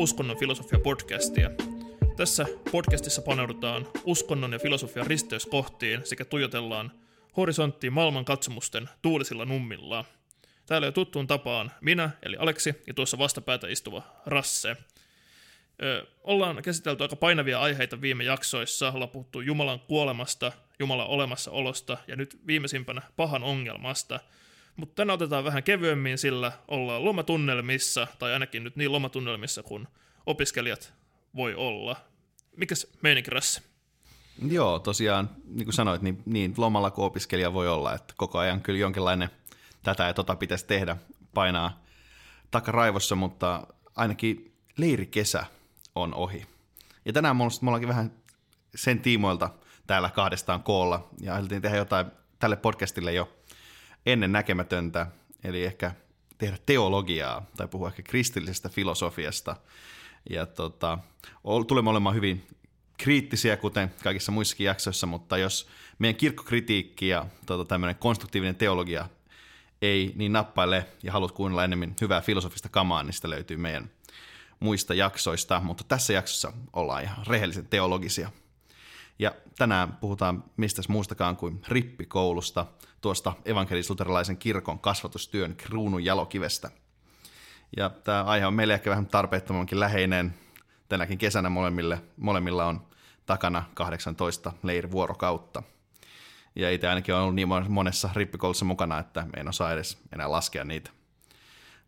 Uskonnon filosofia-podcastia. Tässä podcastissa paneudutaan uskonnon ja filosofian risteyskohtiin sekä tuijotellaan horisonttiin maailman katsomusten tuulisilla nummilla. Täällä jo tuttuun tapaan minä, eli Aleksi, ja tuossa vastapäätä istuva Rasse. Ö, ollaan käsitelty aika painavia aiheita viime jaksoissa. Ollaan puhuttu Jumalan kuolemasta, Jumalan olemassaolosta ja nyt viimeisimpänä pahan ongelmasta – mutta tänään otetaan vähän kevyemmin, sillä ollaan lomatunnelmissa, tai ainakin nyt niin lomatunnelmissa kuin opiskelijat voi olla. Mikäs meininki, Rassi? Joo, tosiaan, niin kuin sanoit, niin, niin lomalla kuin opiskelija voi olla, että koko ajan kyllä jonkinlainen tätä ja tota pitäisi tehdä, painaa takaraivossa, mutta ainakin leirikesä on ohi. Ja tänään me ollaankin vähän sen tiimoilta täällä kahdestaan koolla, ja ajateltiin tehdä jotain tälle podcastille jo ennen näkemätöntä, eli ehkä tehdä teologiaa tai puhua ehkä kristillisestä filosofiasta. Ja tota, tulemme olemaan hyvin kriittisiä, kuten kaikissa muissakin jaksoissa, mutta jos meidän kirkkokritiikki ja tota, tämmöinen konstruktiivinen teologia ei niin nappaile ja haluat kuunnella enemmän hyvää filosofista kamaa, niin sitä löytyy meidän muista jaksoista, mutta tässä jaksossa ollaan ihan rehellisen teologisia. Ja tänään puhutaan mistä muustakaan kuin rippikoulusta, tuosta evankelis-luterilaisen kirkon kasvatustyön kruunun jalokivestä. Ja tämä aihe on meille ehkä vähän tarpeettomankin läheinen. Tänäkin kesänä molemmille, molemmilla on takana 18 leirivuorokautta. Ja itse ainakin on ollut niin monessa rippikoulussa mukana, että en osaa edes enää laskea niitä.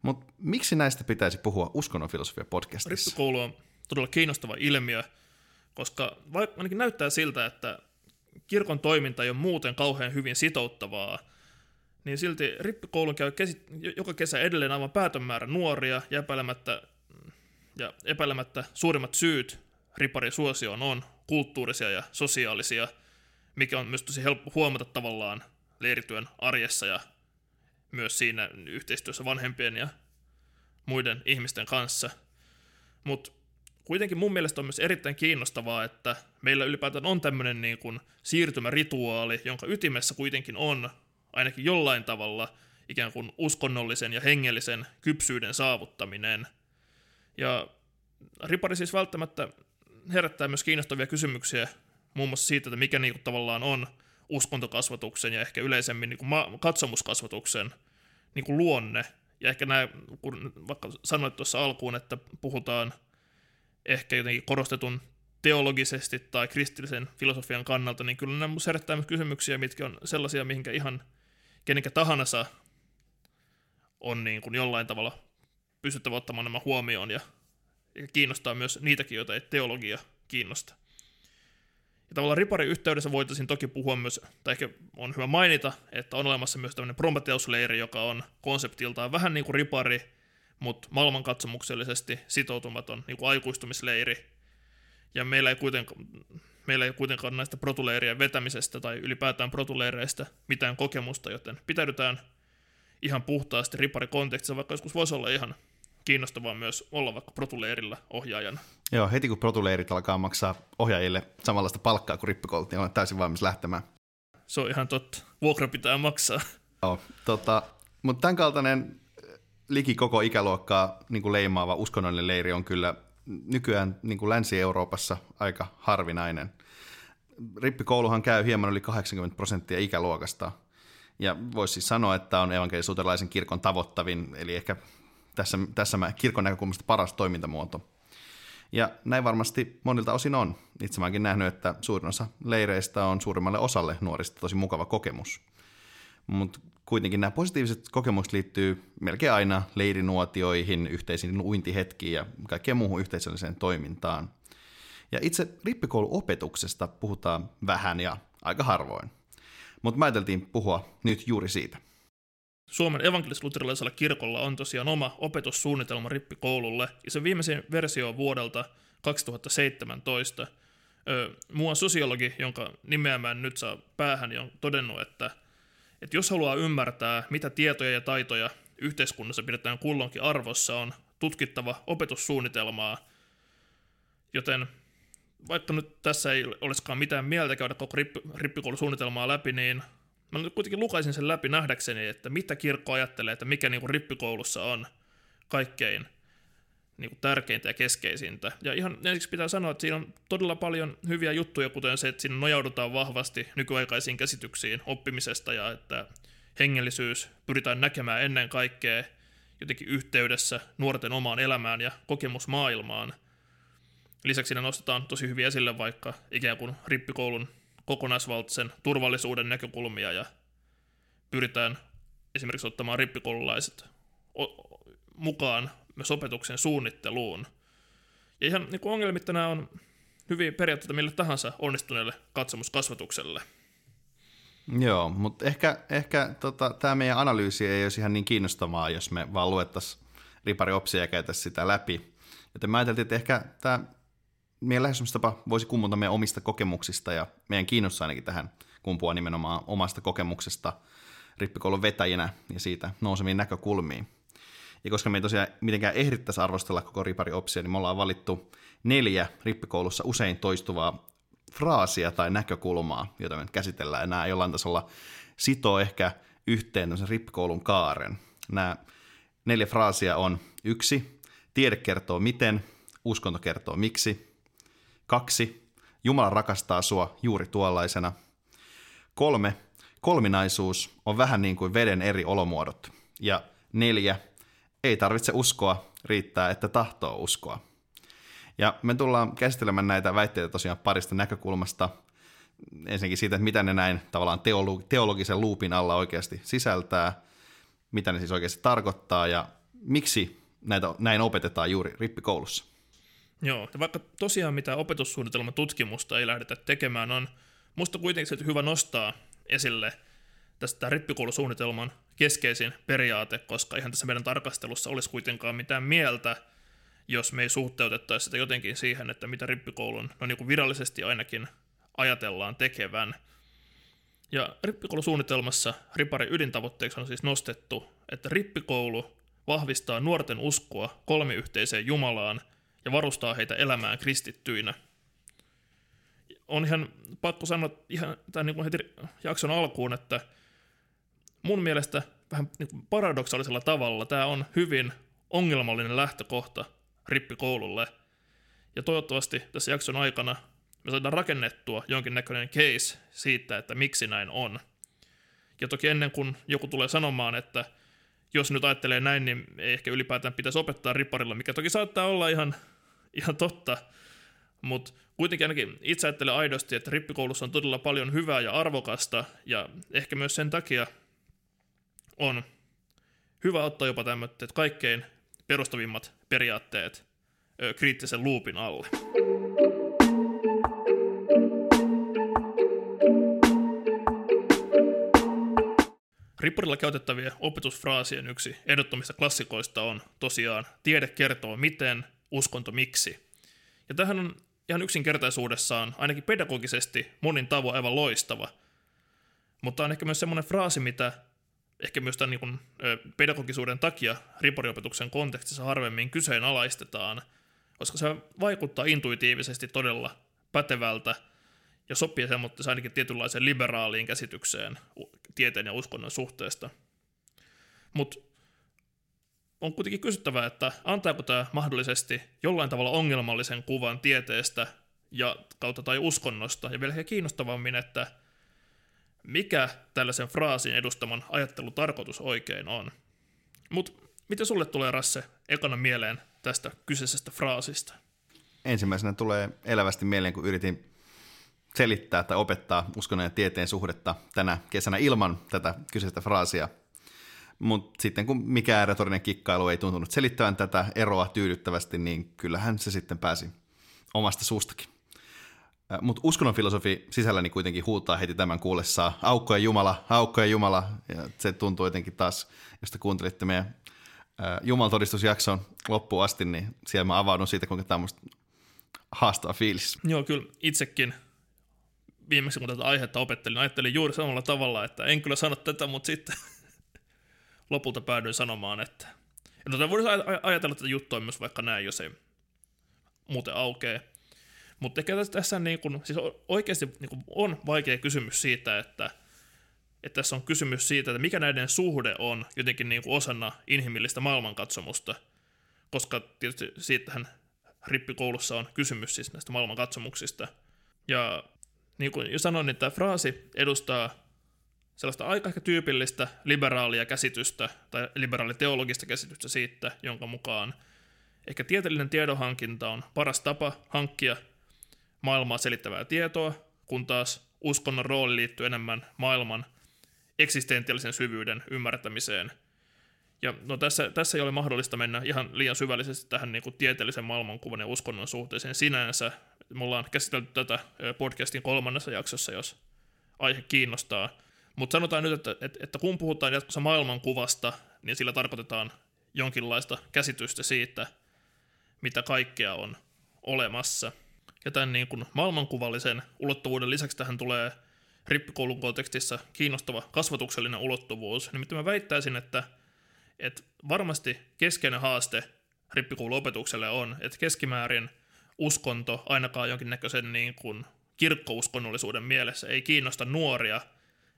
Mutta miksi näistä pitäisi puhua uskonnon filosofia podcastissa? Rippikoulu on todella kiinnostava ilmiö – koska vaikka ainakin näyttää siltä, että kirkon toiminta ei ole muuten kauhean hyvin sitouttavaa, niin silti rippikoulun käy kesi- joka kesä edelleen aivan päätön määrä nuoria ja epäilemättä, ja epäilemättä suurimmat syyt riparin suosioon on kulttuurisia ja sosiaalisia, mikä on myös tosi helppo huomata tavallaan leirityön arjessa ja myös siinä yhteistyössä vanhempien ja muiden ihmisten kanssa. Mutta kuitenkin mun mielestä on myös erittäin kiinnostavaa, että meillä ylipäätään on tämmöinen niin kuin siirtymärituaali, jonka ytimessä kuitenkin on ainakin jollain tavalla ikään kuin uskonnollisen ja hengellisen kypsyyden saavuttaminen. Ja ripari siis välttämättä herättää myös kiinnostavia kysymyksiä muun muassa siitä, että mikä niin kuin tavallaan on uskontokasvatuksen ja ehkä yleisemmin niin kuin ma- katsomuskasvatuksen niin kuin luonne. Ja ehkä nämä, kun vaikka sanoit tuossa alkuun, että puhutaan – ehkä jotenkin korostetun teologisesti tai kristillisen filosofian kannalta, niin kyllä nämä herättää myös kysymyksiä, mitkä on sellaisia, mihinkä ihan kenenkä tahansa on niin kuin jollain tavalla pystyttävä ottamaan nämä huomioon ja, ja kiinnostaa myös niitäkin, joita ei teologia kiinnosta. Ja tavallaan riparin yhteydessä voitaisiin toki puhua myös, tai ehkä on hyvä mainita, että on olemassa myös tämmöinen Prometheus-leiri, joka on konseptiltaan vähän niin kuin ripari, mutta maailmankatsomuksellisesti sitoutumaton niin kuin aikuistumisleiri. Ja meillä ei, kuitenkaan, meillä ei kuitenkaan näistä protuleirien vetämisestä tai ylipäätään protuleireistä mitään kokemusta, joten pitäydytään ihan puhtaasti riparikontekstissa, vaikka joskus voisi olla ihan kiinnostavaa myös olla vaikka protuleirillä ohjaajana. Joo, heti kun protuleirit alkaa maksaa ohjaajille samanlaista palkkaa kuin rippikolut, niin olen täysin valmis lähtemään. Se on ihan totta. Vuokra pitää maksaa. Joo, tota, mutta tämän kaltainen liki koko ikäluokkaa niin kuin leimaava uskonnollinen leiri on kyllä nykyään niin kuin Länsi-Euroopassa aika harvinainen. Rippikouluhan käy hieman yli 80 prosenttia ikäluokasta. Ja voisi siis sanoa, että on evankelis kirkon tavoittavin, eli ehkä tässä, tässä mä kirkon näkökulmasta paras toimintamuoto. Ja näin varmasti monilta osin on. Itse mä nähnyt, että suurin osa leireistä on suurimmalle osalle nuorista tosi mukava kokemus. Mutta kuitenkin nämä positiiviset kokemukset liittyy melkein aina leirinuotioihin, yhteisiin uintihetkiin ja kaikkeen muuhun yhteisölliseen toimintaan. Ja itse rippikouluopetuksesta puhutaan vähän ja aika harvoin. Mutta mä ajateltiin puhua nyt juuri siitä. Suomen evankelis-luterilaisella kirkolla on tosiaan oma opetussuunnitelma rippikoululle, ja se viimeisin versio on vuodelta 2017. Öö, Mua sosiologi, jonka nimeä mä en nyt saa päähän, on todennut, että että jos haluaa ymmärtää, mitä tietoja ja taitoja yhteiskunnassa pidetään kulloinkin arvossa, on tutkittava opetussuunnitelmaa, joten vaikka nyt tässä ei olisikaan mitään mieltä käydä koko rippi, rippikoulusuunnitelmaa läpi, niin mä nyt kuitenkin lukaisin sen läpi nähdäkseni, että mitä kirkko ajattelee, että mikä niin rippikoulussa on kaikkein niin kuin tärkeintä ja keskeisintä. Ja ihan ensiksi pitää sanoa, että siinä on todella paljon hyviä juttuja, kuten se, että siinä nojaudutaan vahvasti nykyaikaisiin käsityksiin oppimisesta ja että hengellisyys pyritään näkemään ennen kaikkea jotenkin yhteydessä nuorten omaan elämään ja kokemusmaailmaan. Lisäksi siinä nostetaan tosi hyvin esille vaikka ikään kuin rippikoulun kokonaisvaltaisen turvallisuuden näkökulmia ja pyritään esimerkiksi ottamaan rippikoululaiset mukaan myös opetuksen suunnitteluun. Ja ihan niin kuin ongelmitta nämä on hyviä periaatteita mille tahansa onnistuneelle katsomuskasvatukselle. Joo, mutta ehkä, ehkä tota, tämä meidän analyysi ei olisi ihan niin kiinnostavaa, jos me vaan luettaisiin ripari opsia ja käytäisiin sitä läpi. Joten mä ajattelin, että ehkä tämä meidän lähestymistapa voisi kummuta meidän omista kokemuksista ja meidän kiinnostaa ainakin tähän kumpua nimenomaan omasta kokemuksesta rippikoulun vetäjänä ja siitä nouseviin näkökulmiin. Ja koska me ei tosiaan mitenkään ehdittäisi arvostella koko ripari opsia, niin me ollaan valittu neljä rippikoulussa usein toistuvaa fraasia tai näkökulmaa, jota me nyt käsitellään, nämä jollain tasolla sitoo ehkä yhteen tämmöisen rippikoulun kaaren. Nämä neljä fraasia on yksi, tiede kertoo miten, uskonto kertoo miksi. Kaksi, Jumala rakastaa sua juuri tuollaisena. Kolme, kolminaisuus on vähän niin kuin veden eri olomuodot. Ja neljä, ei tarvitse uskoa, riittää, että tahtoo uskoa. Ja me tullaan käsittelemään näitä väitteitä tosiaan parista näkökulmasta. Ensinnäkin siitä, että mitä ne näin tavallaan teologisen luupin alla oikeasti sisältää, mitä ne siis oikeasti tarkoittaa ja miksi näitä, näin opetetaan juuri rippikoulussa. Joo, ja vaikka tosiaan mitä opetussuunnitelman tutkimusta ei lähdetä tekemään, on musta kuitenkin hyvä nostaa esille tästä rippikoulusuunnitelman keskeisin periaate, koska ihan tässä meidän tarkastelussa olisi kuitenkaan mitään mieltä, jos me ei suhteutettaisi sitä jotenkin siihen, että mitä rippikoulun, no niin kuin virallisesti ainakin ajatellaan tekevän. Ja rippikoulusuunnitelmassa ripari ydintavoitteeksi on siis nostettu, että rippikoulu vahvistaa nuorten uskoa kolmiyhteiseen Jumalaan ja varustaa heitä elämään kristittyinä. On ihan pakko sanoa ihan tämän niin kuin heti jakson alkuun, että mun mielestä vähän niin paradoksaalisella tavalla tämä on hyvin ongelmallinen lähtökohta rippikoululle. Ja toivottavasti tässä jakson aikana me saadaan rakennettua jonkinnäköinen case siitä, että miksi näin on. Ja toki ennen kuin joku tulee sanomaan, että jos nyt ajattelee näin, niin ei ehkä ylipäätään pitäisi opettaa ripparilla, mikä toki saattaa olla ihan, ihan totta, mutta kuitenkin ainakin itse ajattelen aidosti, että rippikoulussa on todella paljon hyvää ja arvokasta, ja ehkä myös sen takia on hyvä ottaa jopa tämmöiset kaikkein perustavimmat periaatteet ö, kriittisen luupin alle. Ripparilla käytettäviä opetusfraasien yksi ehdottomista klassikoista on tosiaan tiede kertoo miten, uskonto miksi. Ja tähän on ihan yksinkertaisuudessaan, ainakin pedagogisesti, monin tavoin aivan loistava. Mutta on ehkä myös semmoinen fraasi, mitä ehkä myös tämän niin pedagogisuuden takia riporiopetuksen kontekstissa harvemmin kyseenalaistetaan, koska se vaikuttaa intuitiivisesti todella pätevältä ja sopii semmoista ainakin tietynlaiseen liberaaliin käsitykseen tieteen ja uskonnon suhteesta. Mutta on kuitenkin kysyttävä, että antaako tämä mahdollisesti jollain tavalla ongelmallisen kuvan tieteestä ja kautta tai uskonnosta, ja vielä kiinnostavammin, että mikä tällaisen fraasin edustaman ajattelutarkoitus oikein on. Mutta mitä sulle tulee, Rasse, ekana mieleen tästä kyseisestä fraasista? Ensimmäisenä tulee elävästi mieleen, kun yritin selittää tai opettaa uskonnon ja tieteen suhdetta tänä kesänä ilman tätä kyseistä fraasia. Mutta sitten kun mikään retorinen kikkailu ei tuntunut selittävän tätä eroa tyydyttävästi, niin kyllähän se sitten pääsi omasta suustakin. Mutta uskonnon filosofi sisälläni kuitenkin huutaa heti tämän kuullessaan, aukko ja Jumala, aukko ja Jumala. Ja se tuntuu jotenkin taas, jos te kuuntelitte meidän Jumalatodistusjakson loppuun asti, niin siellä mä avaudun siitä, kuinka tämä on haastava fiilis. Joo, kyllä itsekin viimeksi kun tätä aihetta opettelin, ajattelin juuri samalla tavalla, että en kyllä sano tätä, mutta sitten lopulta päädyin sanomaan, että no, tätä voisi ajatella tätä juttua myös vaikka näin, jos ei muuten aukee. Mutta ehkä tässä niin kun, siis oikeasti niin kun on vaikea kysymys siitä, että, että tässä on kysymys siitä, että mikä näiden suhde on jotenkin niin osana inhimillistä maailmankatsomusta. koska tietysti siitähän rippikoulussa on kysymys siis näistä maailmankatsomuksista. Ja niin kuin jo sanoin, niin tämä fraasi edustaa sellaista aika ehkä tyypillistä liberaalia käsitystä tai liberaaliteologista käsitystä siitä, jonka mukaan ehkä tieteellinen tiedonhankinta on paras tapa hankkia maailmaa selittävää tietoa, kun taas uskonnon rooli liittyy enemmän maailman eksistentiaalisen syvyyden ymmärtämiseen. Ja no tässä, tässä ei ole mahdollista mennä ihan liian syvällisesti tähän niin kuin tieteellisen maailmankuvan ja uskonnon suhteeseen sinänsä. Me ollaan käsitelty tätä podcastin kolmannessa jaksossa, jos aihe kiinnostaa. Mutta sanotaan nyt, että, että, että kun puhutaan jatkossa maailmankuvasta, niin sillä tarkoitetaan jonkinlaista käsitystä siitä, mitä kaikkea on olemassa. Ja tämän niin kuin maailmankuvallisen ulottuvuuden lisäksi tähän tulee rippikoulun kontekstissa kiinnostava kasvatuksellinen ulottuvuus. Nimittäin mä väittäisin, että, että varmasti keskeinen haaste rippikouluopetukselle on, että keskimäärin uskonto ainakaan jonkinnäköisen niin kuin kirkkouskonnollisuuden mielessä ei kiinnosta nuoria,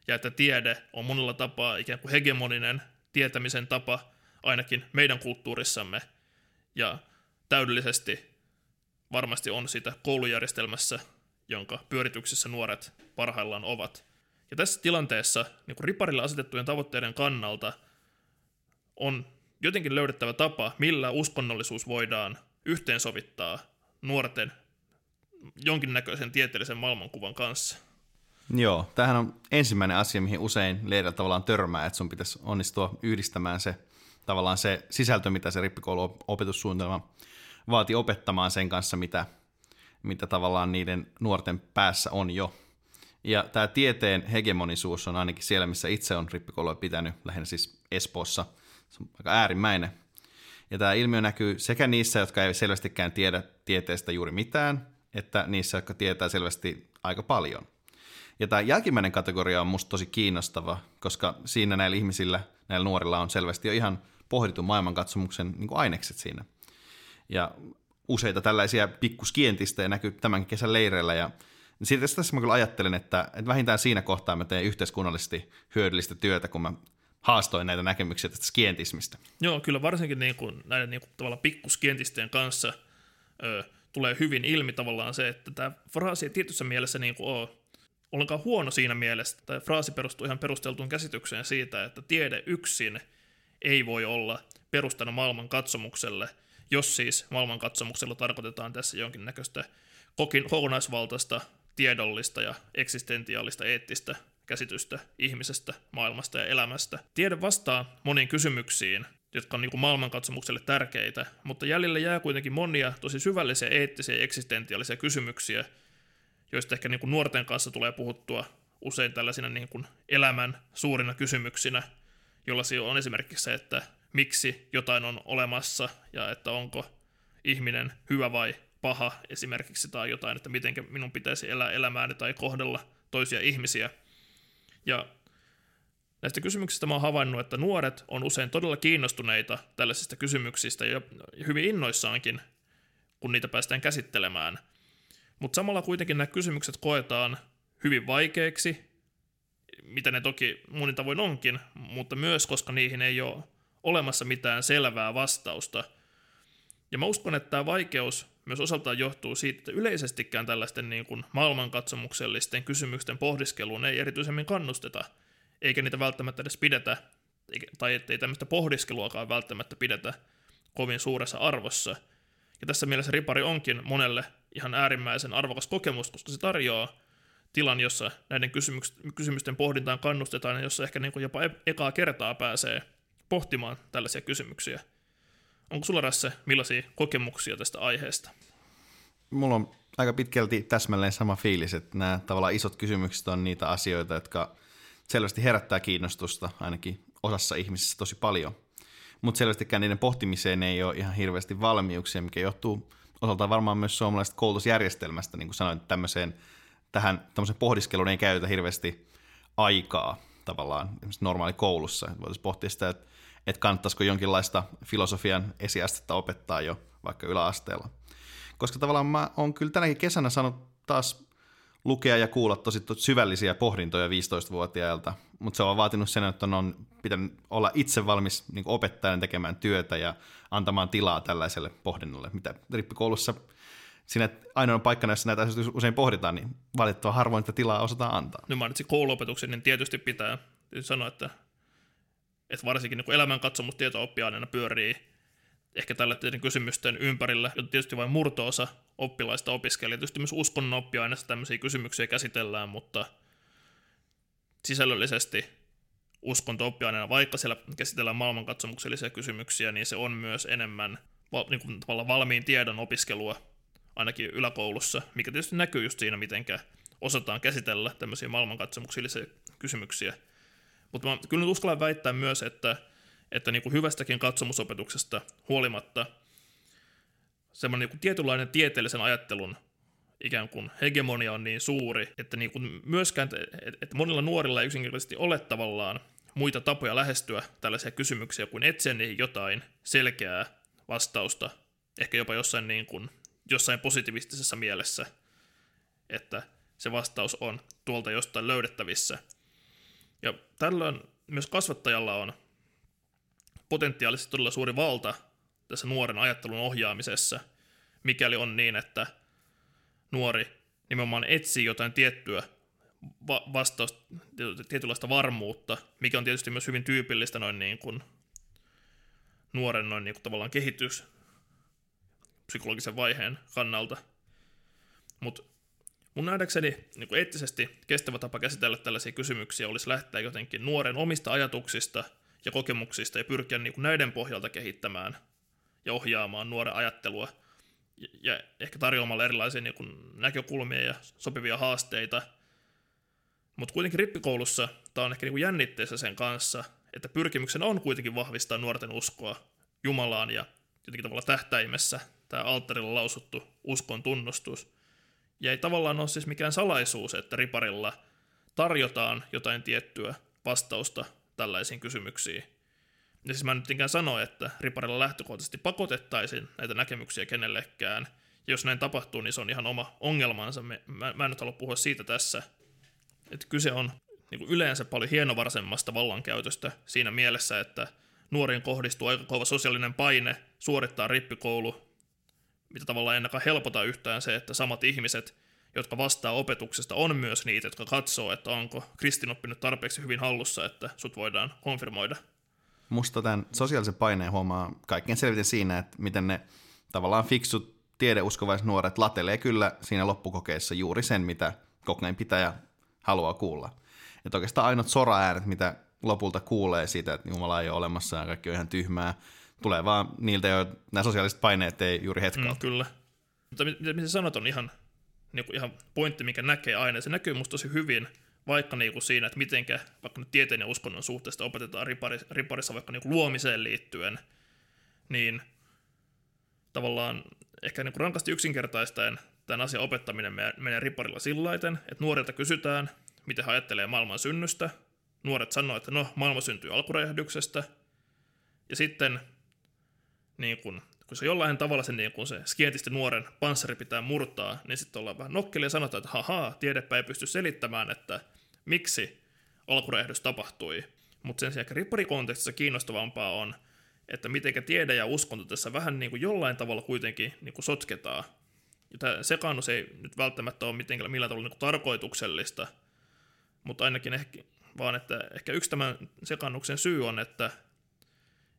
ja että tiede on monella tapaa ikään kuin hegemoninen tietämisen tapa ainakin meidän kulttuurissamme, ja täydellisesti varmasti on sitä koulujärjestelmässä, jonka pyörityksessä nuoret parhaillaan ovat. Ja tässä tilanteessa niin kuin riparille asetettujen tavoitteiden kannalta on jotenkin löydettävä tapa, millä uskonnollisuus voidaan yhteensovittaa nuorten jonkinnäköisen tieteellisen maailmankuvan kanssa. Joo, tämähän on ensimmäinen asia, mihin usein leirillä tavallaan törmää, että sun pitäisi onnistua yhdistämään se tavallaan se sisältö, mitä se rippikoulu opetussuunnitelma vaati opettamaan sen kanssa, mitä, mitä tavallaan niiden nuorten päässä on jo. Ja tämä tieteen hegemonisuus on ainakin siellä, missä itse on rippikoulua pitänyt, lähinnä siis Espoossa. Se on aika äärimmäinen. Ja tämä ilmiö näkyy sekä niissä, jotka ei selvästikään tiedä tieteestä juuri mitään, että niissä, jotka tietää selvästi aika paljon. Ja tämä jälkimmäinen kategoria on musta tosi kiinnostava, koska siinä näillä ihmisillä, näillä nuorilla on selvästi jo ihan pohdittu maailmankatsomuksen niin ainekset siinä. Ja useita tällaisia pikkuskientistejä näkyy tämän kesän leireillä ja siitä tässä mä kyllä ajattelen, että, että vähintään siinä kohtaa mä teen yhteiskunnallisesti hyödyllistä työtä, kun mä haastoin näitä näkemyksiä tästä skientismistä. Joo, kyllä varsinkin niin kuin näiden niin kuin tavallaan pikkuskientistien kanssa ö, tulee hyvin ilmi tavallaan se, että tämä fraasi ei tietyssä mielessä niin kuin ole ollenkaan huono siinä mielessä. Tämä fraasi perustuu ihan perusteltuun käsitykseen siitä, että tiede yksin ei voi olla perustana maailman katsomukselle – jos siis maailmankatsomuksella tarkoitetaan tässä jonkinnäköistä kokonaisvaltaista, tiedollista ja eksistentiaalista eettistä käsitystä ihmisestä, maailmasta ja elämästä. Tiede vastaa moniin kysymyksiin, jotka on niin maailmankatsomukselle tärkeitä, mutta jäljelle jää kuitenkin monia tosi syvällisiä eettisiä ja eksistentiaalisia kysymyksiä, joista ehkä niin kuin nuorten kanssa tulee puhuttua usein tällaisina niin kuin elämän suurina kysymyksinä, jolla on esimerkiksi se, että miksi jotain on olemassa ja että onko ihminen hyvä vai paha esimerkiksi tai jotain, että miten minun pitäisi elää elämääni tai kohdella toisia ihmisiä. Ja näistä kysymyksistä mä oon havainnut, että nuoret on usein todella kiinnostuneita tällaisista kysymyksistä ja hyvin innoissaankin, kun niitä päästään käsittelemään. Mutta samalla kuitenkin nämä kysymykset koetaan hyvin vaikeiksi, mitä ne toki monin tavoin onkin, mutta myös koska niihin ei ole olemassa mitään selvää vastausta. Ja mä uskon, että tämä vaikeus myös osaltaan johtuu siitä, että yleisestikään tällaisten niin kuin maailmankatsomuksellisten kysymysten pohdiskeluun ei erityisemmin kannusteta, eikä niitä välttämättä edes pidetä, tai ettei tämmöistä pohdiskeluakaan välttämättä pidetä kovin suuressa arvossa. Ja tässä mielessä ripari onkin monelle ihan äärimmäisen arvokas kokemus, koska se tarjoaa tilan, jossa näiden kysymysten pohdintaan kannustetaan ja jossa ehkä niin kuin jopa e-, ekaa kertaa pääsee pohtimaan tällaisia kysymyksiä. Onko sulla Rasse millaisia kokemuksia tästä aiheesta? Mulla on aika pitkälti täsmälleen sama fiilis, että nämä tavallaan isot kysymykset on niitä asioita, jotka selvästi herättää kiinnostusta ainakin osassa ihmisissä tosi paljon. Mutta selvästikään niiden pohtimiseen ei ole ihan hirveästi valmiuksia, mikä johtuu osaltaan varmaan myös suomalaisesta koulutusjärjestelmästä, niin kuin sanoin, tämmöiseen, tähän pohdiskeluun ei käytetä hirveästi aikaa tavallaan normaali koulussa. Voitaisiin pohtia sitä, että että kannattaisiko jonkinlaista filosofian esiastetta opettaa jo vaikka yläasteella. Koska tavallaan mä oon kyllä tänäkin kesänä saanut taas lukea ja kuulla tosi syvällisiä pohdintoja 15-vuotiailta, mutta se on vaatinut sen, että on pitänyt olla itse valmis niin opettajan tekemään työtä ja antamaan tilaa tällaiselle pohdinnolle, mitä rippikoulussa siinä ainoa paikkana, jossa näitä asioita usein pohditaan, niin valitettavan harvoin että tilaa osataan antaa. No mainitsin kouluopetuksen, niin tietysti pitää sanoa, että, että varsinkin niin elämänkatsomustietooppiaineena pyörii ehkä tällä kysymysten ympärillä, jota tietysti vain murto-osa oppilaista opiskelee. Tietysti myös uskonnon oppiaineessa tämmöisiä kysymyksiä käsitellään, mutta sisällöllisesti uskonto-oppiaineena, vaikka siellä käsitellään maailmankatsomuksellisia kysymyksiä, niin se on myös enemmän niin kuin valmiin tiedon opiskelua, ainakin yläkoulussa, mikä tietysti näkyy just siinä, miten osataan käsitellä tämmöisiä maailmankatsomuksellisia kysymyksiä. Mutta mä kyllä nyt uskallan väittää myös, että että niin kuin hyvästäkin katsomusopetuksesta huolimatta semmoinen niin tietynlainen tieteellisen ajattelun ikään kuin hegemonia on niin suuri, että niin kuin myöskään, että monilla nuorilla ei yksinkertaisesti ole tavallaan muita tapoja lähestyä tällaisia kysymyksiä kuin etsiä niihin jotain selkeää vastausta, ehkä jopa jossain, niin kuin, jossain positiivistisessa mielessä, että se vastaus on tuolta jostain löydettävissä. Ja tällöin myös kasvattajalla on potentiaalisesti todella suuri valta tässä nuoren ajattelun ohjaamisessa, mikäli on niin, että nuori nimenomaan etsii jotain tiettyä va- vastausta, tietynlaista varmuutta, mikä on tietysti myös hyvin tyypillistä noin niin kuin nuoren noin niin kuin tavallaan kehitys psykologisen vaiheen kannalta. Mutta mun nähdäkseni niin kuin eettisesti kestävä tapa käsitellä tällaisia kysymyksiä olisi lähteä jotenkin nuoren omista ajatuksista – ja kokemuksista ja pyrkiä niin kuin näiden pohjalta kehittämään ja ohjaamaan nuoren ajattelua ja, ehkä tarjoamalla erilaisia niin kuin näkökulmia ja sopivia haasteita. Mutta kuitenkin rippikoulussa tämä on ehkä niin kuin jännitteessä sen kanssa, että pyrkimyksenä on kuitenkin vahvistaa nuorten uskoa Jumalaan ja jotenkin tavalla tähtäimessä tämä alttarilla lausuttu uskon tunnustus. Ja ei tavallaan ole siis mikään salaisuus, että riparilla tarjotaan jotain tiettyä vastausta tällaisiin kysymyksiin. Ja siis mä nyt ikään sano, että riparilla lähtökohtaisesti pakotettaisiin näitä näkemyksiä kenellekään. Ja jos näin tapahtuu, niin se on ihan oma ongelmansa. Mä, mä en nyt halua puhua siitä tässä. Että kyse on niin kuin yleensä paljon hienovaraisemmasta vallankäytöstä siinä mielessä, että nuoriin kohdistuu aika kova sosiaalinen paine suorittaa rippikoulu, mitä tavallaan ennenkään helpota yhtään se, että samat ihmiset jotka vastaa opetuksesta, on myös niitä, jotka katsoo, että onko kristinoppi nyt tarpeeksi hyvin hallussa, että sut voidaan konfirmoida. Musta tämän sosiaalisen paineen huomaa kaikkien selviten siinä, että miten ne tavallaan fiksut tiedeuskovaiset nuoret latelee kyllä siinä loppukokeessa juuri sen, mitä kokeen pitäjä haluaa kuulla. Että oikeastaan ainoat sora-äänet, mitä lopulta kuulee siitä, että Jumala ei ole olemassa ja kaikki on ihan tyhmää, tulee vaan niiltä, jo nämä sosiaaliset paineet ei juuri hetkaa. Mm, kyllä. Mutta mitä sanot on ihan niin kuin ihan pointti, mikä näkee aina. Se näkyy musta tosi hyvin, vaikka niin kuin siinä, että mitenkä vaikka nyt tieteen ja uskonnon suhteesta opetetaan riparissa, riparissa vaikka niin kuin luomiseen liittyen, niin tavallaan ehkä niin kuin rankasti yksinkertaistaen tämän asian opettaminen menee riparilla sillä että nuorilta kysytään, miten he ajattelee maailman synnystä. Nuoret sanoo, että no, maailma syntyy alkuräjähdyksestä. Ja sitten niin kun kun se jollain tavalla se, niin kun se skientisti nuoren panssari pitää murtaa, niin sitten ollaan vähän nokkeli ja sanotaan, että haha, tiedepä ei pysty selittämään, että miksi alkuräjähdys tapahtui. Mutta sen sijaan ripparikontekstissa kiinnostavampaa on, että miten tiede ja uskonto tässä vähän niin kuin jollain tavalla kuitenkin niin kuin sotketaan. Ja tämä sekaannus ei nyt välttämättä ole mitenkään millään tavalla niin kuin tarkoituksellista, mutta ainakin ehkä, vaan että ehkä yksi tämän sekannuksen syy on, että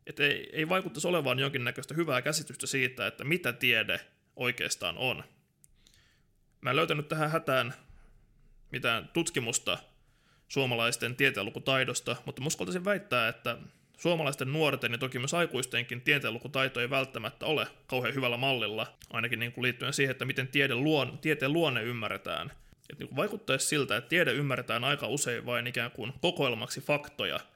että ei, ei vaikuttaisi olevan jonkinnäköistä hyvää käsitystä siitä, että mitä tiede oikeastaan on. Mä en löytänyt tähän hätään mitään tutkimusta suomalaisten tieteenlukutaidosta, mutta uskaltaisin väittää, että suomalaisten nuorten ja toki myös aikuistenkin tieteenlukutaito ei välttämättä ole kauhean hyvällä mallilla, ainakin niin kuin liittyen siihen, että miten tiede luon, tieteen luonne ymmärretään. Et niin kuin vaikuttaisi siltä, että tiede ymmärretään aika usein vain ikään kuin kokoelmaksi faktoja –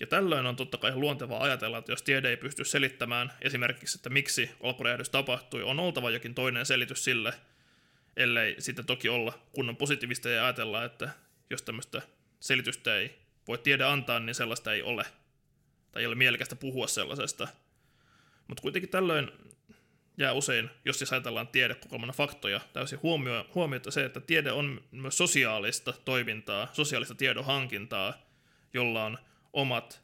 ja tällöin on totta kai luontevaa ajatella, että jos tiede ei pysty selittämään esimerkiksi, että miksi alkuräjähdys tapahtui, on oltava jokin toinen selitys sille, ellei sitten toki olla kunnon positiivista ja ajatella, että jos tämmöistä selitystä ei voi tiede antaa, niin sellaista ei ole. Tai ei ole mielekästä puhua sellaisesta. Mutta kuitenkin tällöin jää usein, jos siis ajatellaan tiedekokoelmana faktoja, täysin huomio, huomiota se, että tiede on myös sosiaalista toimintaa, sosiaalista tiedonhankintaa, jolla on omat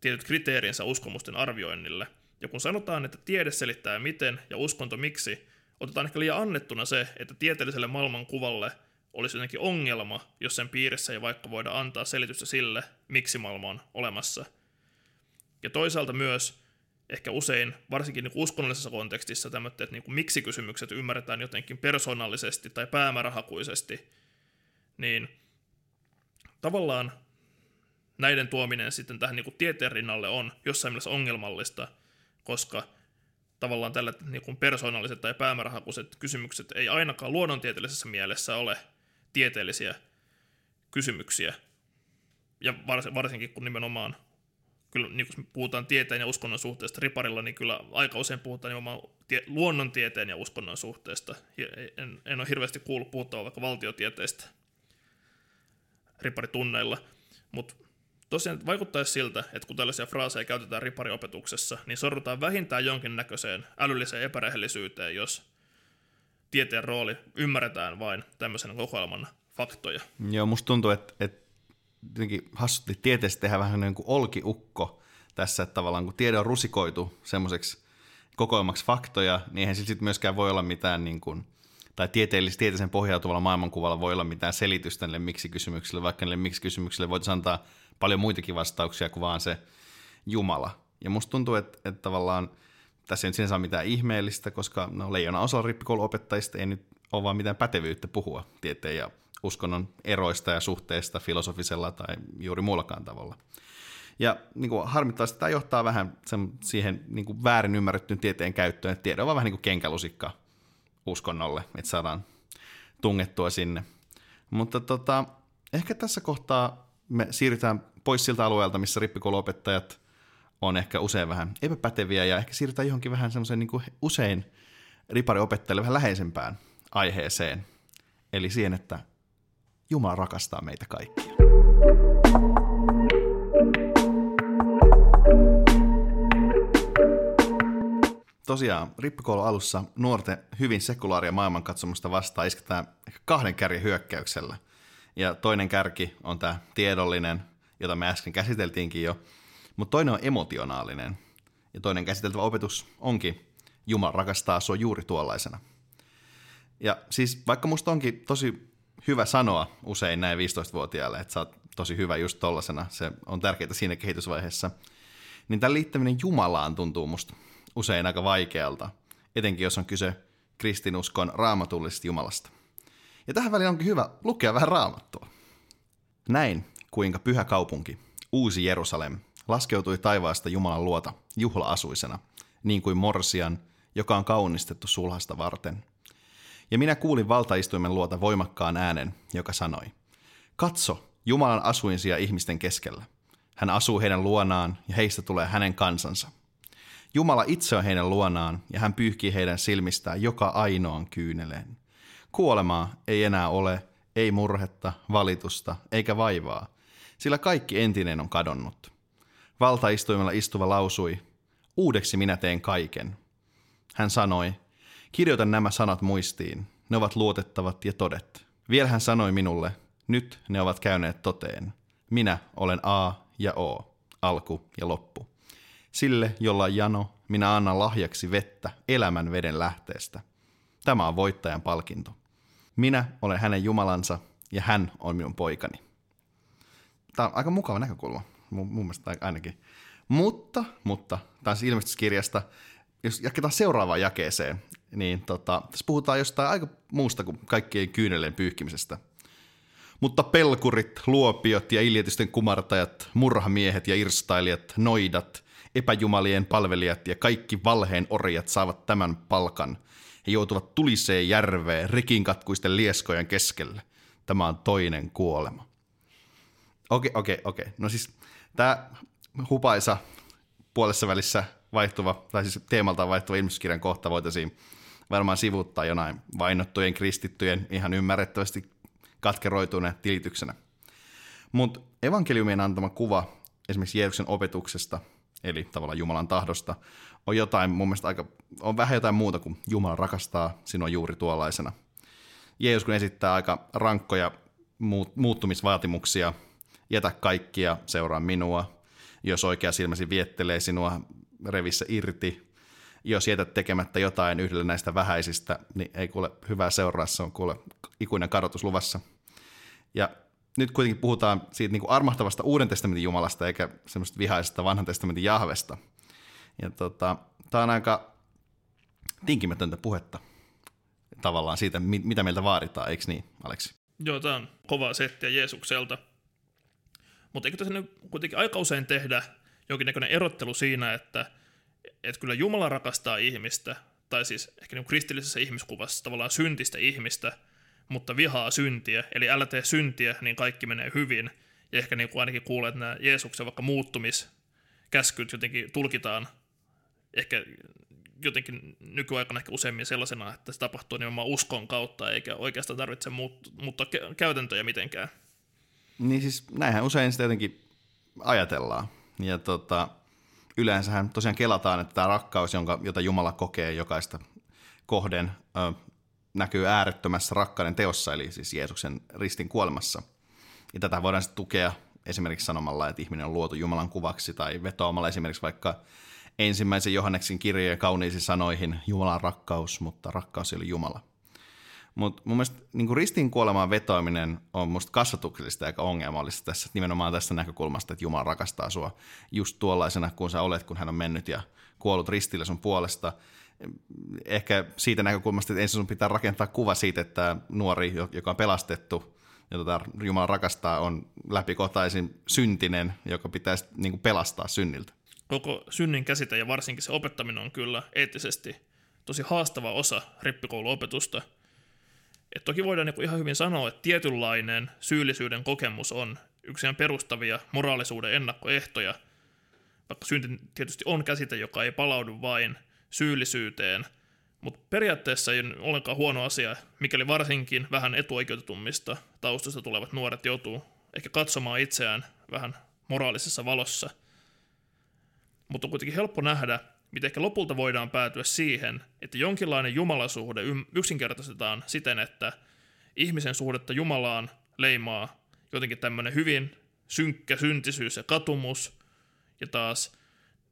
tietyt kriteerinsä uskomusten arvioinnille. Ja kun sanotaan, että tiede selittää miten ja uskonto miksi, otetaan ehkä liian annettuna se, että tieteelliselle maailmankuvalle olisi jotenkin ongelma, jos sen piirissä ei vaikka voida antaa selitystä sille, miksi maailma on olemassa. Ja toisaalta myös ehkä usein, varsinkin niin uskonnollisessa kontekstissa, tämmöiset niin miksi-kysymykset ymmärretään jotenkin persoonallisesti tai päämäärähakuisesti, niin tavallaan näiden tuominen sitten tähän niin kuin tieteen rinnalle on jossain mielessä ongelmallista, koska tavallaan tällä niin kuin persoonalliset tai päämäärähakuiset kysymykset ei ainakaan luonnontieteellisessä mielessä ole tieteellisiä kysymyksiä. Ja varsinkin kun nimenomaan, kyllä niin kun puhutaan tieteen ja uskonnon suhteesta riparilla, niin kyllä aika usein puhutaan nimenomaan tie- luonnontieteen ja uskonnon suhteesta. En, en ole hirveästi kuullut puhuttavaa vaikka valtiotieteestä riparitunneilla, mutta Tosiaan vaikuttaisi siltä, että kun tällaisia fraaseja käytetään ripariopetuksessa, niin sorrutaan vähintään jonkinnäköiseen älylliseen epärehellisyyteen, jos tieteen rooli ymmärretään vain tämmöisenä kokoelman faktoja. Joo, musta tuntuu, että, että jotenkin hassutti tieteessä tehdään vähän niin kuin olkiukko tässä, että tavallaan kun tiede on rusikoitu semmoiseksi kokoelmaksi faktoja, niin eihän sitten myöskään voi olla mitään niin kuin, tai tieteellisesti tieteellisen pohjautuvalla maailmankuvalla voi olla mitään selitystä niille miksi-kysymyksille, vaikka niille miksi-kysymyksille voitaisiin antaa paljon muitakin vastauksia kuin vaan se Jumala. Ja musta tuntuu, että, että tavallaan tässä ei nyt sinänsä ole mitään ihmeellistä, koska no, leijona osa rippikouluopettajista ei nyt ole vaan mitään pätevyyttä puhua tieteen ja uskonnon eroista ja suhteista filosofisella tai juuri muullakaan tavalla. Ja niin kuin harmittavasti tämä johtaa vähän sen, siihen niin kuin väärin ymmärrettyyn tieteen käyttöön, että tiede on vähän niin kuin kenkälusikka uskonnolle, että saadaan tungettua sinne. Mutta tota, ehkä tässä kohtaa me siirrytään pois siltä alueelta, missä rippikouluopettajat on ehkä usein vähän epäpäteviä ja ehkä siirrytään johonkin vähän semmoiseen niin usein ripariopettajalle vähän läheisempään aiheeseen. Eli siihen, että Jumala rakastaa meitä kaikkia. Tosiaan, rippikoulu alussa nuorten hyvin sekulaaria maailmankatsomusta vastaan isketään kahden kärjen hyökkäyksellä. Ja toinen kärki on tämä tiedollinen, jota me äsken käsiteltiinkin jo. Mutta toinen on emotionaalinen. Ja toinen käsiteltävä opetus onkin Jumala rakastaa sua juuri tuollaisena. Ja siis vaikka musta onkin tosi hyvä sanoa usein näin 15-vuotiaalle, että sä oot tosi hyvä just tollasena, se on tärkeää siinä kehitysvaiheessa, niin tämän liittäminen Jumalaan tuntuu musta usein aika vaikealta, etenkin jos on kyse kristinuskon raamatullisesta Jumalasta. Ja tähän väliin onkin hyvä lukea vähän raamattua. Näin, kuinka pyhä kaupunki, uusi Jerusalem, laskeutui taivaasta Jumalan luota juhla-asuisena, niin kuin morsian, joka on kaunistettu sulhasta varten. Ja minä kuulin valtaistuimen luota voimakkaan äänen, joka sanoi, Katso, Jumalan asuinsia ihmisten keskellä. Hän asuu heidän luonaan ja heistä tulee hänen kansansa. Jumala itse on heidän luonaan ja hän pyyhkii heidän silmistään joka ainoan kyyneleen. Kuolemaa ei enää ole, ei murhetta, valitusta eikä vaivaa, sillä kaikki entinen on kadonnut. Valtaistuimella istuva lausui, uudeksi minä teen kaiken. Hän sanoi, kirjoita nämä sanat muistiin, ne ovat luotettavat ja todet. Vielä hän sanoi minulle, nyt ne ovat käyneet toteen. Minä olen A ja O, alku ja loppu. Sille, jolla jano, minä annan lahjaksi vettä elämän veden lähteestä. Tämä on voittajan palkinto. Minä olen hänen Jumalansa ja hän on minun poikani. Tämä on aika mukava näkökulma, mun, mun mielestä ainakin. Mutta, mutta, tämä on ilmestyskirjasta, jos jatketaan seuraavaan jakeeseen, niin tota, tässä puhutaan jostain aika muusta kuin kaikkien kyyneleen pyyhkimisestä. Mutta pelkurit, luopiot ja iljetysten kumartajat, murhamiehet ja irstailijat, noidat, epäjumalien palvelijat ja kaikki valheen orjat saavat tämän palkan – he joutuvat tuliseen järveen rikinkatkuisten lieskojen keskelle. Tämä on toinen kuolema. Okei, okei, okei. No siis tämä hupaisa puolessa välissä vaihtuva, tai siis teemaltaan vaihtuva ilmestyskirjan kohta voitaisiin varmaan sivuttaa jonain vainottujen kristittyjen ihan ymmärrettävästi katkeroituneena tilityksenä. Mutta evankeliumien antama kuva esimerkiksi Jeesuksen opetuksesta, eli tavallaan Jumalan tahdosta, on jotain mun mielestä aika, on vähän jotain muuta kuin Jumala rakastaa sinua juuri tuollaisena. Jeesus kun esittää aika rankkoja muuttumisvaatimuksia, jätä kaikkia, seuraa minua, jos oikea silmäsi viettelee sinua revissä irti, jos jätät tekemättä jotain yhdellä näistä vähäisistä, niin ei kuule hyvää seuraa, se on kuule ikuinen kadotus luvassa. Ja nyt kuitenkin puhutaan siitä niin kuin armahtavasta Uuden testamentin Jumalasta, eikä semmoista vihaisesta vanhan testamentin Jahvesta. Ja tota, tämä on aika tinkimätöntä puhetta tavallaan siitä, mitä meiltä vaaditaan, eikö niin, Aleksi? Joo, tämä on kova settiä Jeesukselta. Mutta eikö tässä nyt kuitenkin aika usein tehdä jonkinnäköinen erottelu siinä, että, että kyllä Jumala rakastaa ihmistä, tai siis ehkä niin kristillisessä ihmiskuvassa tavallaan syntistä ihmistä, mutta vihaa syntiä, eli älä tee syntiä, niin kaikki menee hyvin. Ja ehkä niin kuin ainakin kuulee, että nämä Jeesuksen vaikka muuttumiskäskyt jotenkin tulkitaan ehkä jotenkin nykyaikana ehkä useimmin sellaisena, että se tapahtuu nimenomaan uskon kautta, eikä oikeastaan tarvitse muut, muuttaa käytäntöjä mitenkään. Niin siis näinhän usein sitä jotenkin ajatellaan. Ja tota, yleensähän tosiaan kelataan, että tämä rakkaus, jonka, jota Jumala kokee jokaista kohden, ö, näkyy äärettömässä rakkauden teossa, eli siis Jeesuksen ristin kuolemassa. Ja tätä voidaan sitten tukea esimerkiksi sanomalla, että ihminen on luotu Jumalan kuvaksi, tai vetoamalla esimerkiksi vaikka ensimmäisen Johanneksen kirjeen kauniisiin sanoihin Jumalan rakkaus, mutta rakkaus ole Jumala. Mutta mun mielestä niin ristin kuolemaan vetoaminen on musta kasvatuksellista aika ongelmallista tässä, nimenomaan tästä näkökulmasta, että Jumala rakastaa sua just tuollaisena kuin sä olet, kun hän on mennyt ja kuollut ristillä sun puolesta. Ehkä siitä näkökulmasta, että ensin sun pitää rakentaa kuva siitä, että nuori, joka on pelastettu, ja tota Jumala rakastaa, on läpikotaisin syntinen, joka pitäisi niin pelastaa synniltä koko synnin käsite ja varsinkin se opettaminen on kyllä eettisesti tosi haastava osa rippikouluopetusta. Et toki voidaan niinku ihan hyvin sanoa, että tietynlainen syyllisyyden kokemus on yksi perustavia moraalisuuden ennakkoehtoja, vaikka synti tietysti on käsite, joka ei palaudu vain syyllisyyteen, mutta periaatteessa ei ole ollenkaan huono asia, mikäli varsinkin vähän etuoikeutetummista taustasta tulevat nuoret joutuu ehkä katsomaan itseään vähän moraalisessa valossa – mutta on kuitenkin helppo nähdä, miten ehkä lopulta voidaan päätyä siihen, että jonkinlainen jumalasuhde yksinkertaistetaan siten, että ihmisen suhdetta Jumalaan leimaa jotenkin tämmöinen hyvin synkkä syntisyys ja katumus, ja taas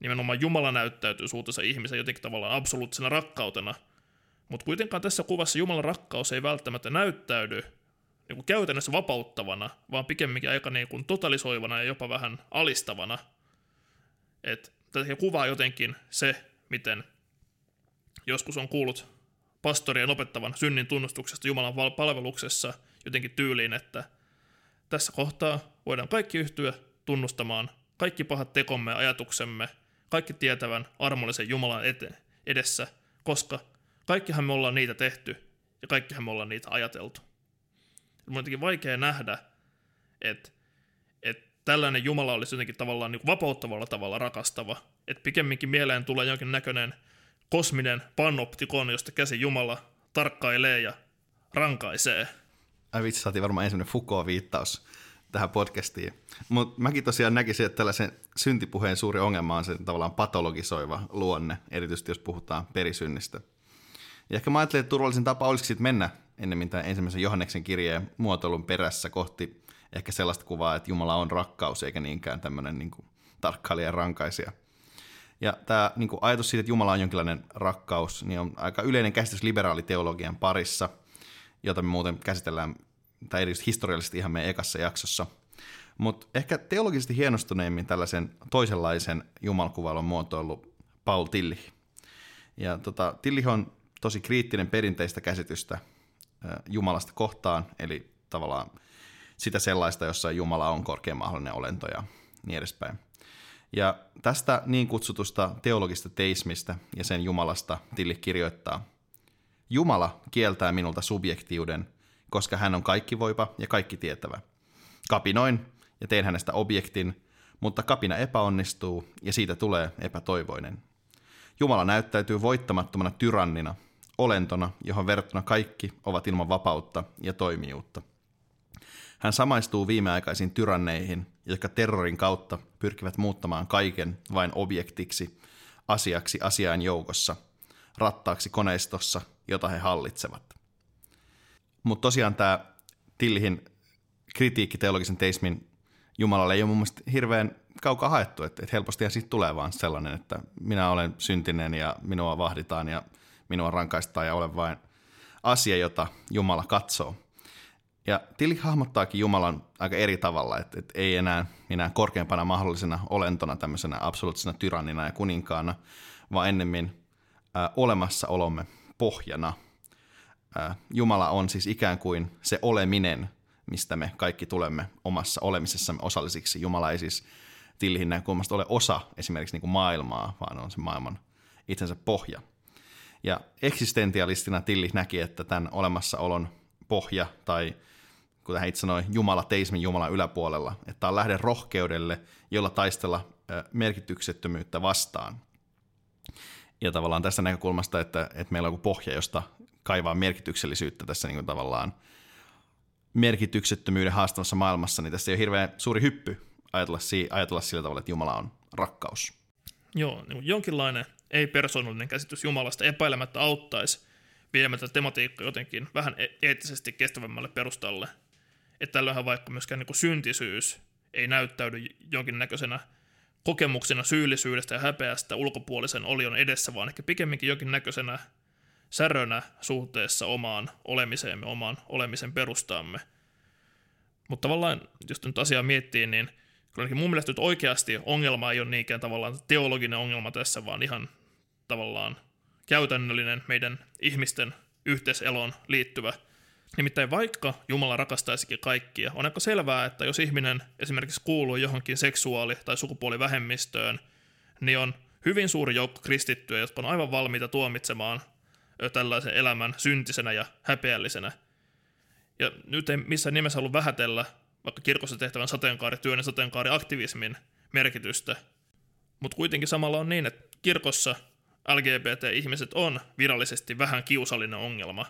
nimenomaan Jumala näyttäytyy suhteessa ihmisen jotenkin tavallaan absoluuttisena rakkautena, mutta kuitenkaan tässä kuvassa Jumalan rakkaus ei välttämättä näyttäydy niin kuin käytännössä vapauttavana, vaan pikemminkin aika niin kuin totalisoivana ja jopa vähän alistavana. Että tätä kuvaa jotenkin se, miten joskus on kuullut pastorien opettavan synnin tunnustuksesta Jumalan palveluksessa jotenkin tyyliin, että tässä kohtaa voidaan kaikki yhtyä tunnustamaan kaikki pahat tekomme ja ajatuksemme, kaikki tietävän armollisen Jumalan edessä, koska kaikkihan me ollaan niitä tehty ja kaikkihan me ollaan niitä ajateltu. Mun on jotenkin vaikea nähdä, että tällainen Jumala olisi jotenkin tavallaan niin vapauttavalla tavalla rakastava. Että pikemminkin mieleen tulee jonkin näköinen kosminen panoptikon, josta käsi Jumala tarkkailee ja rankaisee. Ai vitsi, saatiin varmaan ensimmäinen Foucault-viittaus tähän podcastiin. Mutta mäkin tosiaan näkisin, että tällaisen syntipuheen suuri ongelma on se tavallaan patologisoiva luonne, erityisesti jos puhutaan perisynnistä. Ja ehkä mä ajattelin, että turvallisin tapa olisi sitten mennä ennemmin tämän ensimmäisen Johanneksen kirjeen muotoilun perässä kohti ehkä sellaista kuvaa, että Jumala on rakkaus eikä niinkään tämmöinen niin kuin, tarkkailija rankaisija. Ja tämä niin kuin, ajatus siitä, että Jumala on jonkinlainen rakkaus, niin on aika yleinen käsitys liberaaliteologian parissa, jota me muuten käsitellään, tai erityisesti historiallisesti ihan meidän ekassa jaksossa. Mutta ehkä teologisesti hienostuneimmin tällaisen toisenlaisen jumalkuvailun muotoillut Paul Tillich. Ja tota, Tillich on tosi kriittinen perinteistä käsitystä Jumalasta kohtaan, eli tavallaan sitä sellaista, jossa Jumala on korkein mahdollinen olento ja niin edespäin. Ja tästä niin kutsutusta teologista teismistä ja sen Jumalasta Tilli kirjoittaa. Jumala kieltää minulta subjektiuden, koska hän on kaikki voipa ja kaikki tietävä. Kapinoin ja teen hänestä objektin, mutta kapina epäonnistuu ja siitä tulee epätoivoinen. Jumala näyttäytyy voittamattomana tyrannina, olentona, johon verrattuna kaikki ovat ilman vapautta ja toimijuutta – hän samaistuu viimeaikaisiin tyranneihin, jotka terrorin kautta pyrkivät muuttamaan kaiken vain objektiksi, asiaksi asiain joukossa, rattaaksi koneistossa, jota he hallitsevat. Mutta tosiaan tämä Tillihin kritiikki teologisen teismin Jumalalle ei ole mun mielestä hirveän kaukaa haettu, että, helposti siitä tulee vaan sellainen, että minä olen syntinen ja minua vahditaan ja minua rankaistaan ja olen vain asia, jota Jumala katsoo. Ja Tilli hahmottaakin Jumalan aika eri tavalla, että, että ei enää minä korkeampana mahdollisena olentona, tämmöisenä absoluuttisena tyrannina ja kuninkaana, vaan ennemmin ää, olemassaolomme pohjana. Ää, Jumala on siis ikään kuin se oleminen, mistä me kaikki tulemme omassa olemisessamme osallisiksi. Jumala ei siis Tillihin näkökulmasta ole osa esimerkiksi niin kuin maailmaa, vaan on se maailman itsensä pohja. Ja eksistentialistina Tilli näki, että tämän olemassaolon pohja tai kuten hän itse sanoi, Jumala teismin Jumalan yläpuolella, että on lähde rohkeudelle, jolla taistella merkityksettömyyttä vastaan. Ja tavallaan tästä näkökulmasta, että, että meillä on joku pohja, josta kaivaa merkityksellisyyttä tässä niin kuin tavallaan merkityksettömyyden haastavassa maailmassa, niin tässä ei ole hirveän suuri hyppy ajatella, ajatella sillä tavalla, että Jumala on rakkaus. Joo, niin jonkinlainen ei-persoonallinen käsitys Jumalasta epäilemättä auttaisi viemään tätä tematiikkaa jotenkin vähän e- eettisesti kestävämmälle perustalle. Että tällöinhän vaikka myöskään niin syntisyys ei näyttäydy jonkinnäköisenä kokemuksena syyllisyydestä ja häpeästä ulkopuolisen olion edessä, vaan ehkä pikemminkin jonkinnäköisenä särönä suhteessa omaan olemiseemme, omaan olemisen perustaamme. Mutta tavallaan, jos nyt asiaa miettii, niin kyllä mun mielestä nyt oikeasti ongelma ei ole niinkään tavallaan teologinen ongelma tässä, vaan ihan tavallaan käytännöllinen meidän ihmisten yhteiseloon liittyvä. Nimittäin vaikka Jumala rakastaisikin kaikkia, on aika selvää, että jos ihminen esimerkiksi kuuluu johonkin seksuaali- tai sukupuolivähemmistöön, niin on hyvin suuri joukko kristittyjä, jotka on aivan valmiita tuomitsemaan tällaisen elämän syntisenä ja häpeällisenä. Ja nyt ei missään nimessä halua vähätellä vaikka kirkossa tehtävän sateenkaarityön ja sateenkaariaktivismin merkitystä, mutta kuitenkin samalla on niin, että kirkossa LGBT-ihmiset on virallisesti vähän kiusallinen ongelma,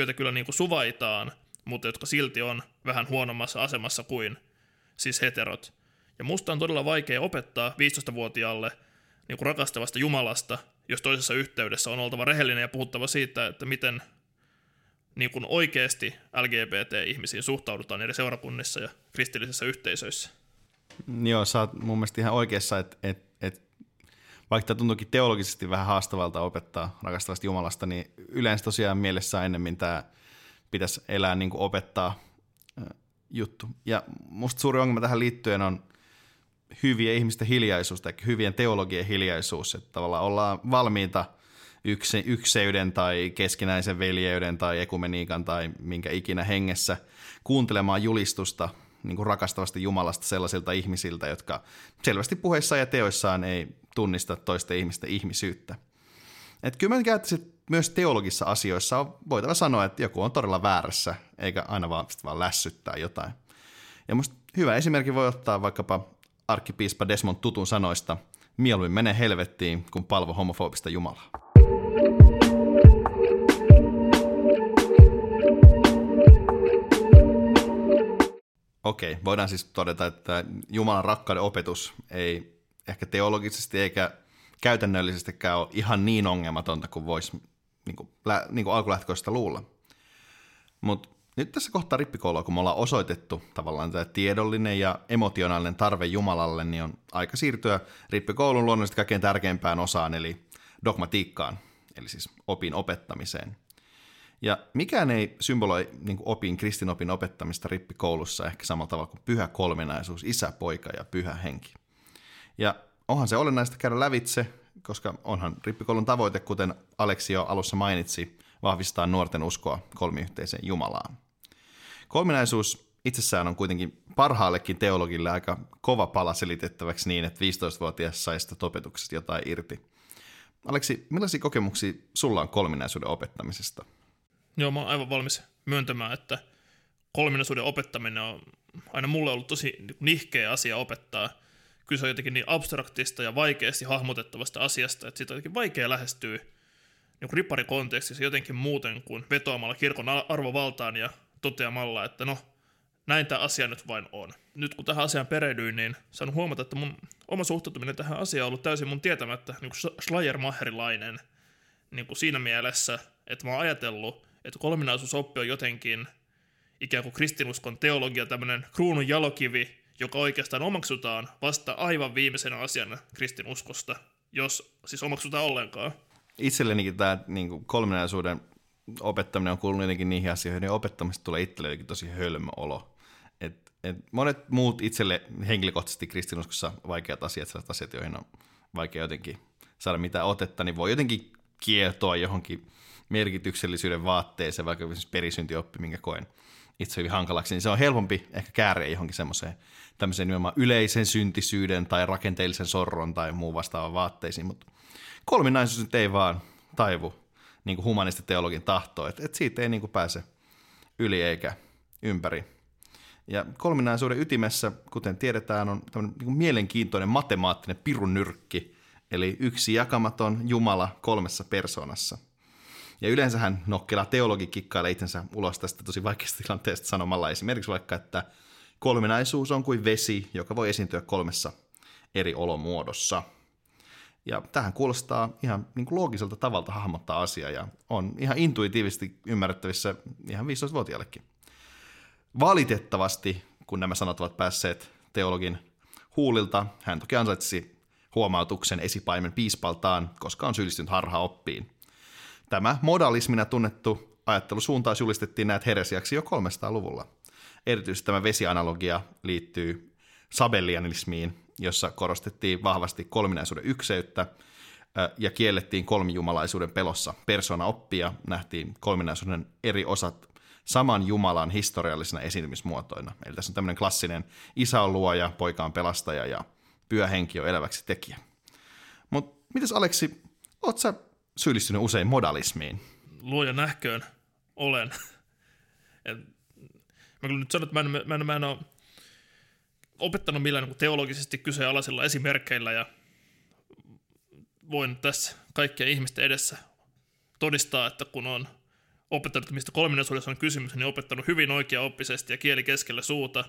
joita kyllä niin kuin suvaitaan, mutta jotka silti on vähän huonommassa asemassa kuin siis heterot. Ja musta on todella vaikea opettaa 15-vuotiaalle niin kuin rakastavasta Jumalasta, jos toisessa yhteydessä on oltava rehellinen ja puhuttava siitä, että miten niin kuin oikeasti LGBT-ihmisiin suhtaudutaan eri seurakunnissa ja kristillisissä yhteisöissä. Joo, sä oot mun mielestä ihan oikeassa, että, että, vaikka tämä tuntuukin teologisesti vähän haastavalta opettaa rakastavasta Jumalasta, niin yleensä tosiaan mielessä ennemmin tämä pitäisi elää niin kuin opettaa juttu. Ja musta suuri ongelma tähän liittyen on hyvien ihmisten hiljaisuus tai hyvien teologien hiljaisuus, että tavallaan ollaan valmiita ykse, ykseyden tai keskinäisen veljeyden tai ekumeniikan tai minkä ikinä hengessä kuuntelemaan julistusta niin kuin rakastavasta Jumalasta sellaisilta ihmisiltä, jotka selvästi puheissa ja teoissaan ei tunnista toisten ihmisten ihmisyyttä. Et kyllä mä käyttäisin myös teologisissa asioissa on voitava sanoa, että joku on todella väärässä, eikä aina vaan, vaan lässyttää jotain. Ja musta hyvä esimerkki voi ottaa vaikkapa arkkipiispa Desmond Tutun sanoista, mieluummin mene helvettiin, kun palvo homofobista Jumalaa. Okei, voidaan siis todeta, että Jumalan rakkauden opetus ei ehkä teologisesti eikä käytännöllisestikään ole ihan niin ongelmatonta kuin voisi niin kuin, niin kuin alkulähtökoista luulla. Mutta nyt tässä kohtaa rippikoulua, kun me ollaan osoitettu tavallaan tämä tiedollinen ja emotionaalinen tarve Jumalalle, niin on aika siirtyä rippikoulun luonnollisesti kaikkein tärkeimpään osaan, eli dogmatiikkaan, eli siis opin opettamiseen. Ja mikään ei symboloi niin opin, kristinopin opettamista rippikoulussa ehkä samalla tavalla kuin pyhä kolminaisuus, isä, poika ja pyhä henki. Ja onhan se olennaista käydä lävitse, koska onhan rippikoulun tavoite, kuten Aleksi jo alussa mainitsi, vahvistaa nuorten uskoa kolmiyhteiseen Jumalaan. Kolminaisuus itsessään on kuitenkin parhaallekin teologille aika kova pala selitettäväksi niin, että 15-vuotias sai sitä opetuksesta jotain irti. Aleksi, millaisia kokemuksia sulla on kolminaisuuden opettamisesta? Joo, mä oon aivan valmis myöntämään, että kolminaisuuden opettaminen on aina mulle ollut tosi nihkeä asia opettaa. Kyllä se on jotenkin niin abstraktista ja vaikeasti hahmotettavasta asiasta, että siitä on jotenkin vaikea lähestyä niin ripparikontekstissa jotenkin muuten kuin vetoamalla kirkon arvovaltaan ja toteamalla, että no, näin tämä asia nyt vain on. Nyt kun tähän asiaan perehdyin, niin sain huomata, että mun oma suhtautuminen tähän asiaan on ollut täysin mun tietämättä niin kuin Schleiermacherilainen niin kuin siinä mielessä, että mä oon ajatellut, että kolminaisuusoppi on jotenkin ikään kuin kristinuskon teologia, tämmöinen kruunun jalokivi, joka oikeastaan omaksutaan vasta aivan viimeisenä asiana kristinuskosta, jos siis omaksutaan ollenkaan. Itsellenikin tämä niin kuin kolminaisuuden opettaminen on kuulunut jotenkin niihin asioihin, ja opettamista tulee itselle tosi hölmö olo. Et, et monet muut itselle henkilökohtaisesti kristinuskossa vaikeat asiat, sellaiset asiat, joihin on vaikea jotenkin saada mitään otetta, niin voi jotenkin kietoa johonkin merkityksellisyyden vaatteeseen, vaikka esimerkiksi perisyntioppi, minkä koen itse hyvin hankalaksi, niin se on helpompi ehkä kääriä johonkin semmoiseen tämmöiseen nimenomaan yleisen syntisyyden tai rakenteellisen sorron tai muu vastaavan vaatteisiin, mutta kolminaisuus nyt ei vaan taivu niin kuin humanisti teologin tahtoa, että, että siitä ei niin kuin pääse yli eikä ympäri. Ja kolminaisuuden ytimessä, kuten tiedetään, on tämmöinen niin mielenkiintoinen matemaattinen pirunyrkki, eli yksi jakamaton Jumala kolmessa persoonassa. Ja yleensähän nokkela teologi kikkailee itsensä ulos tästä tosi vaikeasta tilanteesta sanomalla esimerkiksi vaikka, että kolminaisuus on kuin vesi, joka voi esiintyä kolmessa eri olomuodossa – ja tähän kuulostaa ihan niin kuin loogiselta tavalta hahmottaa asia ja on ihan intuitiivisesti ymmärrettävissä ihan 15-vuotiaallekin. Valitettavasti, kun nämä sanat ovat päässeet teologin huulilta, hän toki ansaitsi huomautuksen esipaimen piispaltaan, koska on syyllistynyt harhaoppiin. Tämä modalismina tunnettu ajattelusuuntaus julistettiin näet heresiaksi jo 300-luvulla. Erityisesti tämä vesianalogia liittyy sabellianismiin, jossa korostettiin vahvasti kolminaisuuden ykseyttä ja kiellettiin kolmijumalaisuuden pelossa. Persona oppia nähtiin kolminaisuuden eri osat saman Jumalan historiallisena esiintymismuotoina. Eli tässä on tämmöinen klassinen isä on luoja, poika on pelastaja ja pyhä henki on eläväksi tekijä. Mutta mitäs Aleksi, oot sä syyllistynyt usein modalismiin? Luoja nähköön olen. Et, mä kyllä nyt sanon, että mä en, mä en, mä en ole opettanut millään niin teologisesti kyseenalaisilla esimerkkeillä ja voin tässä kaikkien ihmisten edessä todistaa, että kun on opettanut, mistä kolminaisuudessa on kysymys, niin opettanut hyvin oikea-oppisesti ja kieli keskellä suuta,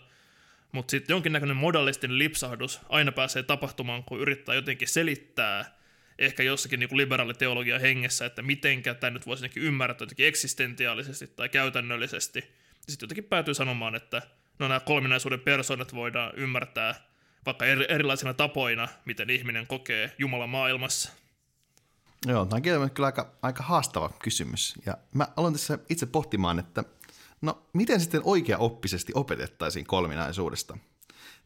mutta sitten jonkinnäköinen modalistinen lipsahdus aina pääsee tapahtumaan, kun yrittää jotenkin selittää ehkä jossakin niin liberaaliteologia hengessä, että mitenkä tämä nyt voisi ymmärtää jotenkin eksistentiaalisesti tai käytännöllisesti. Sitten jotenkin päätyy sanomaan, että no nämä kolminaisuuden persoonat voidaan ymmärtää vaikka erilaisina tapoina, miten ihminen kokee Jumalan maailmassa. Joo, tämä on kyllä aika, aika haastava kysymys. Ja mä aloin tässä itse pohtimaan, että no miten sitten oikea-oppisesti opetettaisiin kolminaisuudesta?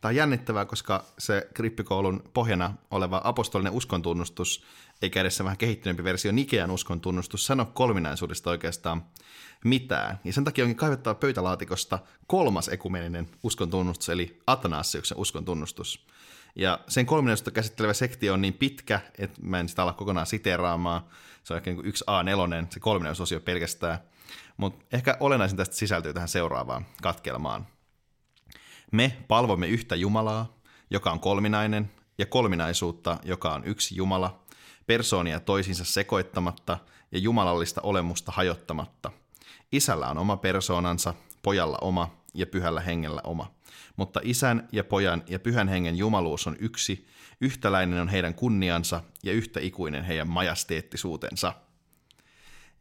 Tämä on jännittävää, koska se krippikoulun pohjana oleva apostolinen uskontunnustus, eikä edes se vähän kehittyneempi versio Nikean uskontunnustus, sano kolminaisuudesta oikeastaan mitään. Ja sen takia onkin kaivettava pöytälaatikosta kolmas ekumeninen uskontunnustus, eli Atanasiuksen uskontunnustus. Ja sen kolminaisuutta käsittelevä sektio on niin pitkä, että mä en sitä ala kokonaan siteeraamaan. Se on ehkä niin yksi A4, se kolminaisuusosio pelkästään. Mutta ehkä olennaisin tästä sisältyy tähän seuraavaan katkelmaan. Me palvomme yhtä Jumalaa, joka on kolminainen, ja kolminaisuutta, joka on yksi Jumala, persoonia toisiinsa sekoittamatta ja jumalallista olemusta hajottamatta. Isällä on oma persoonansa, pojalla oma ja pyhällä hengellä oma. Mutta isän ja pojan ja pyhän hengen jumaluus on yksi, yhtäläinen on heidän kunniansa ja yhtä ikuinen heidän majesteettisuutensa.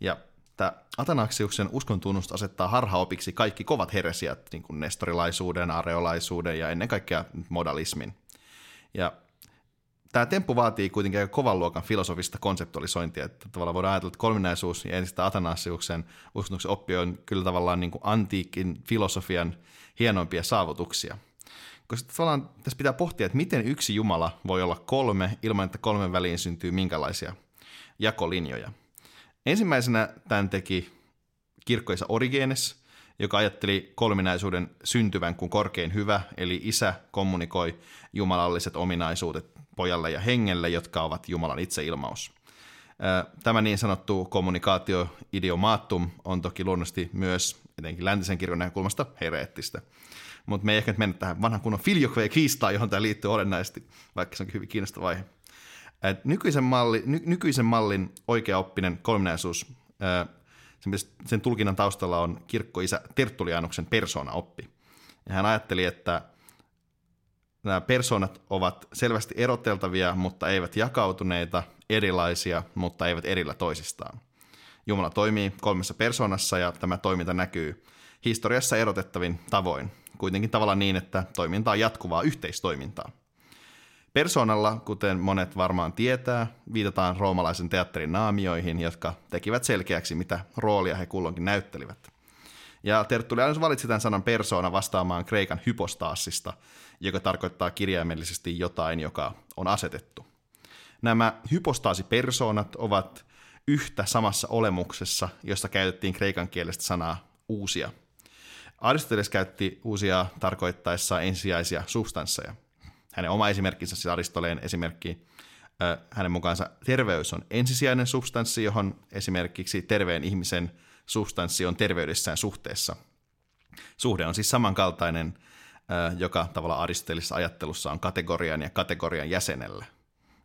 Ja että Atanaksiuksen uskon tunnust asettaa harhaopiksi kaikki kovat heresiat, niin kuin nestorilaisuuden, areolaisuuden ja ennen kaikkea modalismin. Ja tämä temppu vaatii kuitenkin aika kovan luokan filosofista konseptualisointia, että tavallaan voidaan ajatella, että kolminaisuus ja ensin Atanasiuksen uskontuksen oppi on kyllä tavallaan niin kuin antiikin filosofian hienoimpia saavutuksia. Koska tavallaan tässä pitää pohtia, että miten yksi Jumala voi olla kolme ilman, että kolmen väliin syntyy minkälaisia jakolinjoja. Ensimmäisenä tämän teki kirkkoisa Origenes, joka ajatteli kolminaisuuden syntyvän kuin korkein hyvä, eli isä kommunikoi jumalalliset ominaisuudet pojalle ja hengelle, jotka ovat Jumalan itseilmaus. Tämä niin sanottu kommunikaatio idiomaattum on toki luonnollisesti myös etenkin läntisen kirkon näkökulmasta hereettistä. Mutta me ei ehkä nyt mennä tähän vanhan kunnon filjoque kiistaan, johon tämä liittyy olennaisesti, vaikka se onkin hyvin kiinnostava aihe. Et nykyisen, malli, ny, nykyisen mallin oikeaoppinen kolminaisuus, sen, sen tulkinnan taustalla on kirkkoisä Tertullianuksen persoonaoppi. Ja hän ajatteli, että nämä persoonat ovat selvästi eroteltavia, mutta eivät jakautuneita, erilaisia, mutta eivät erillä toisistaan. Jumala toimii kolmessa persoonassa ja tämä toiminta näkyy historiassa erotettavin tavoin, kuitenkin tavalla niin, että toiminta on jatkuvaa yhteistoimintaa. Persoonalla, kuten monet varmaan tietää, viitataan roomalaisen teatterin naamioihin, jotka tekivät selkeäksi, mitä roolia he kulloinkin näyttelivät. Ja Tertullianus valitsi tämän sanan persoona vastaamaan kreikan hypostaassista, joka tarkoittaa kirjaimellisesti jotain, joka on asetettu. Nämä hypostaasipersoonat ovat yhtä samassa olemuksessa, josta käytettiin kreikan kielestä sanaa uusia. Aristoteles käytti uusia tarkoittaessa ensisijaisia substansseja. Hänen oma esimerkkinsä, siis Aristoleen esimerkki, hänen mukaansa terveys on ensisijainen substanssi, johon esimerkiksi terveen ihmisen substanssi on terveydessään suhteessa. Suhde on siis samankaltainen, joka tavalla aristotelisessa ajattelussa on kategorian ja kategorian jäsenellä.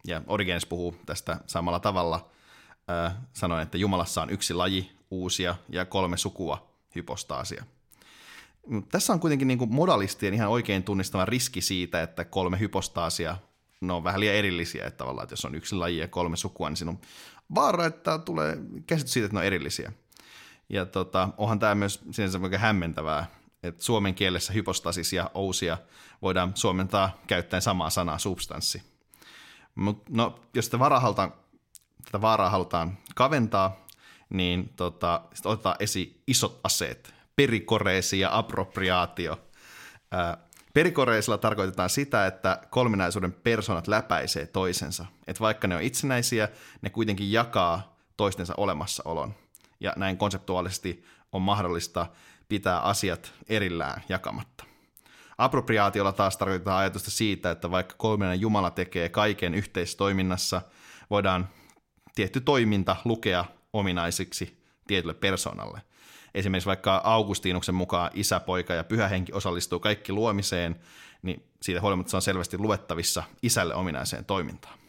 Ja Origenes puhuu tästä samalla tavalla, sanoen, että Jumalassa on yksi laji, uusia ja kolme sukua, hypostaasia. Tässä on kuitenkin niin kuin modalistien ihan oikein tunnistama riski siitä, että kolme hypostaasia ne on vähän liian erillisiä, että tavallaan, että jos on yksi laji ja kolme sukua, niin siinä on vaara, että tulee käsitys siitä, että ne on erillisiä. Ja tota, onhan tämä myös sinänsä aika hämmentävää, että suomen kielessä hypostasis ja ousia voidaan suomentaa käyttäen samaa sanaa substanssi. Mut, no, jos sitä varaa halutaan, tätä vaaraa halutaan kaventaa, niin tota, otetaan esiin isot aseet, perikoreesi ja appropriaatio. Ää, perikoreisilla tarkoitetaan sitä, että kolminaisuuden persoonat läpäisee toisensa. Että vaikka ne on itsenäisiä, ne kuitenkin jakaa toistensa olemassaolon. Ja näin konseptuaalisesti on mahdollista pitää asiat erillään jakamatta. Appropriaatiolla taas tarkoitetaan ajatusta siitä, että vaikka kolminainen Jumala tekee kaiken yhteistoiminnassa, voidaan tietty toiminta lukea ominaisiksi tietylle persoonalle. Esimerkiksi vaikka Augustinuksen mukaan isä, poika ja pyhä henki osallistuu kaikki luomiseen, niin siitä huolimatta se on selvästi luettavissa isälle ominaiseen toimintaan.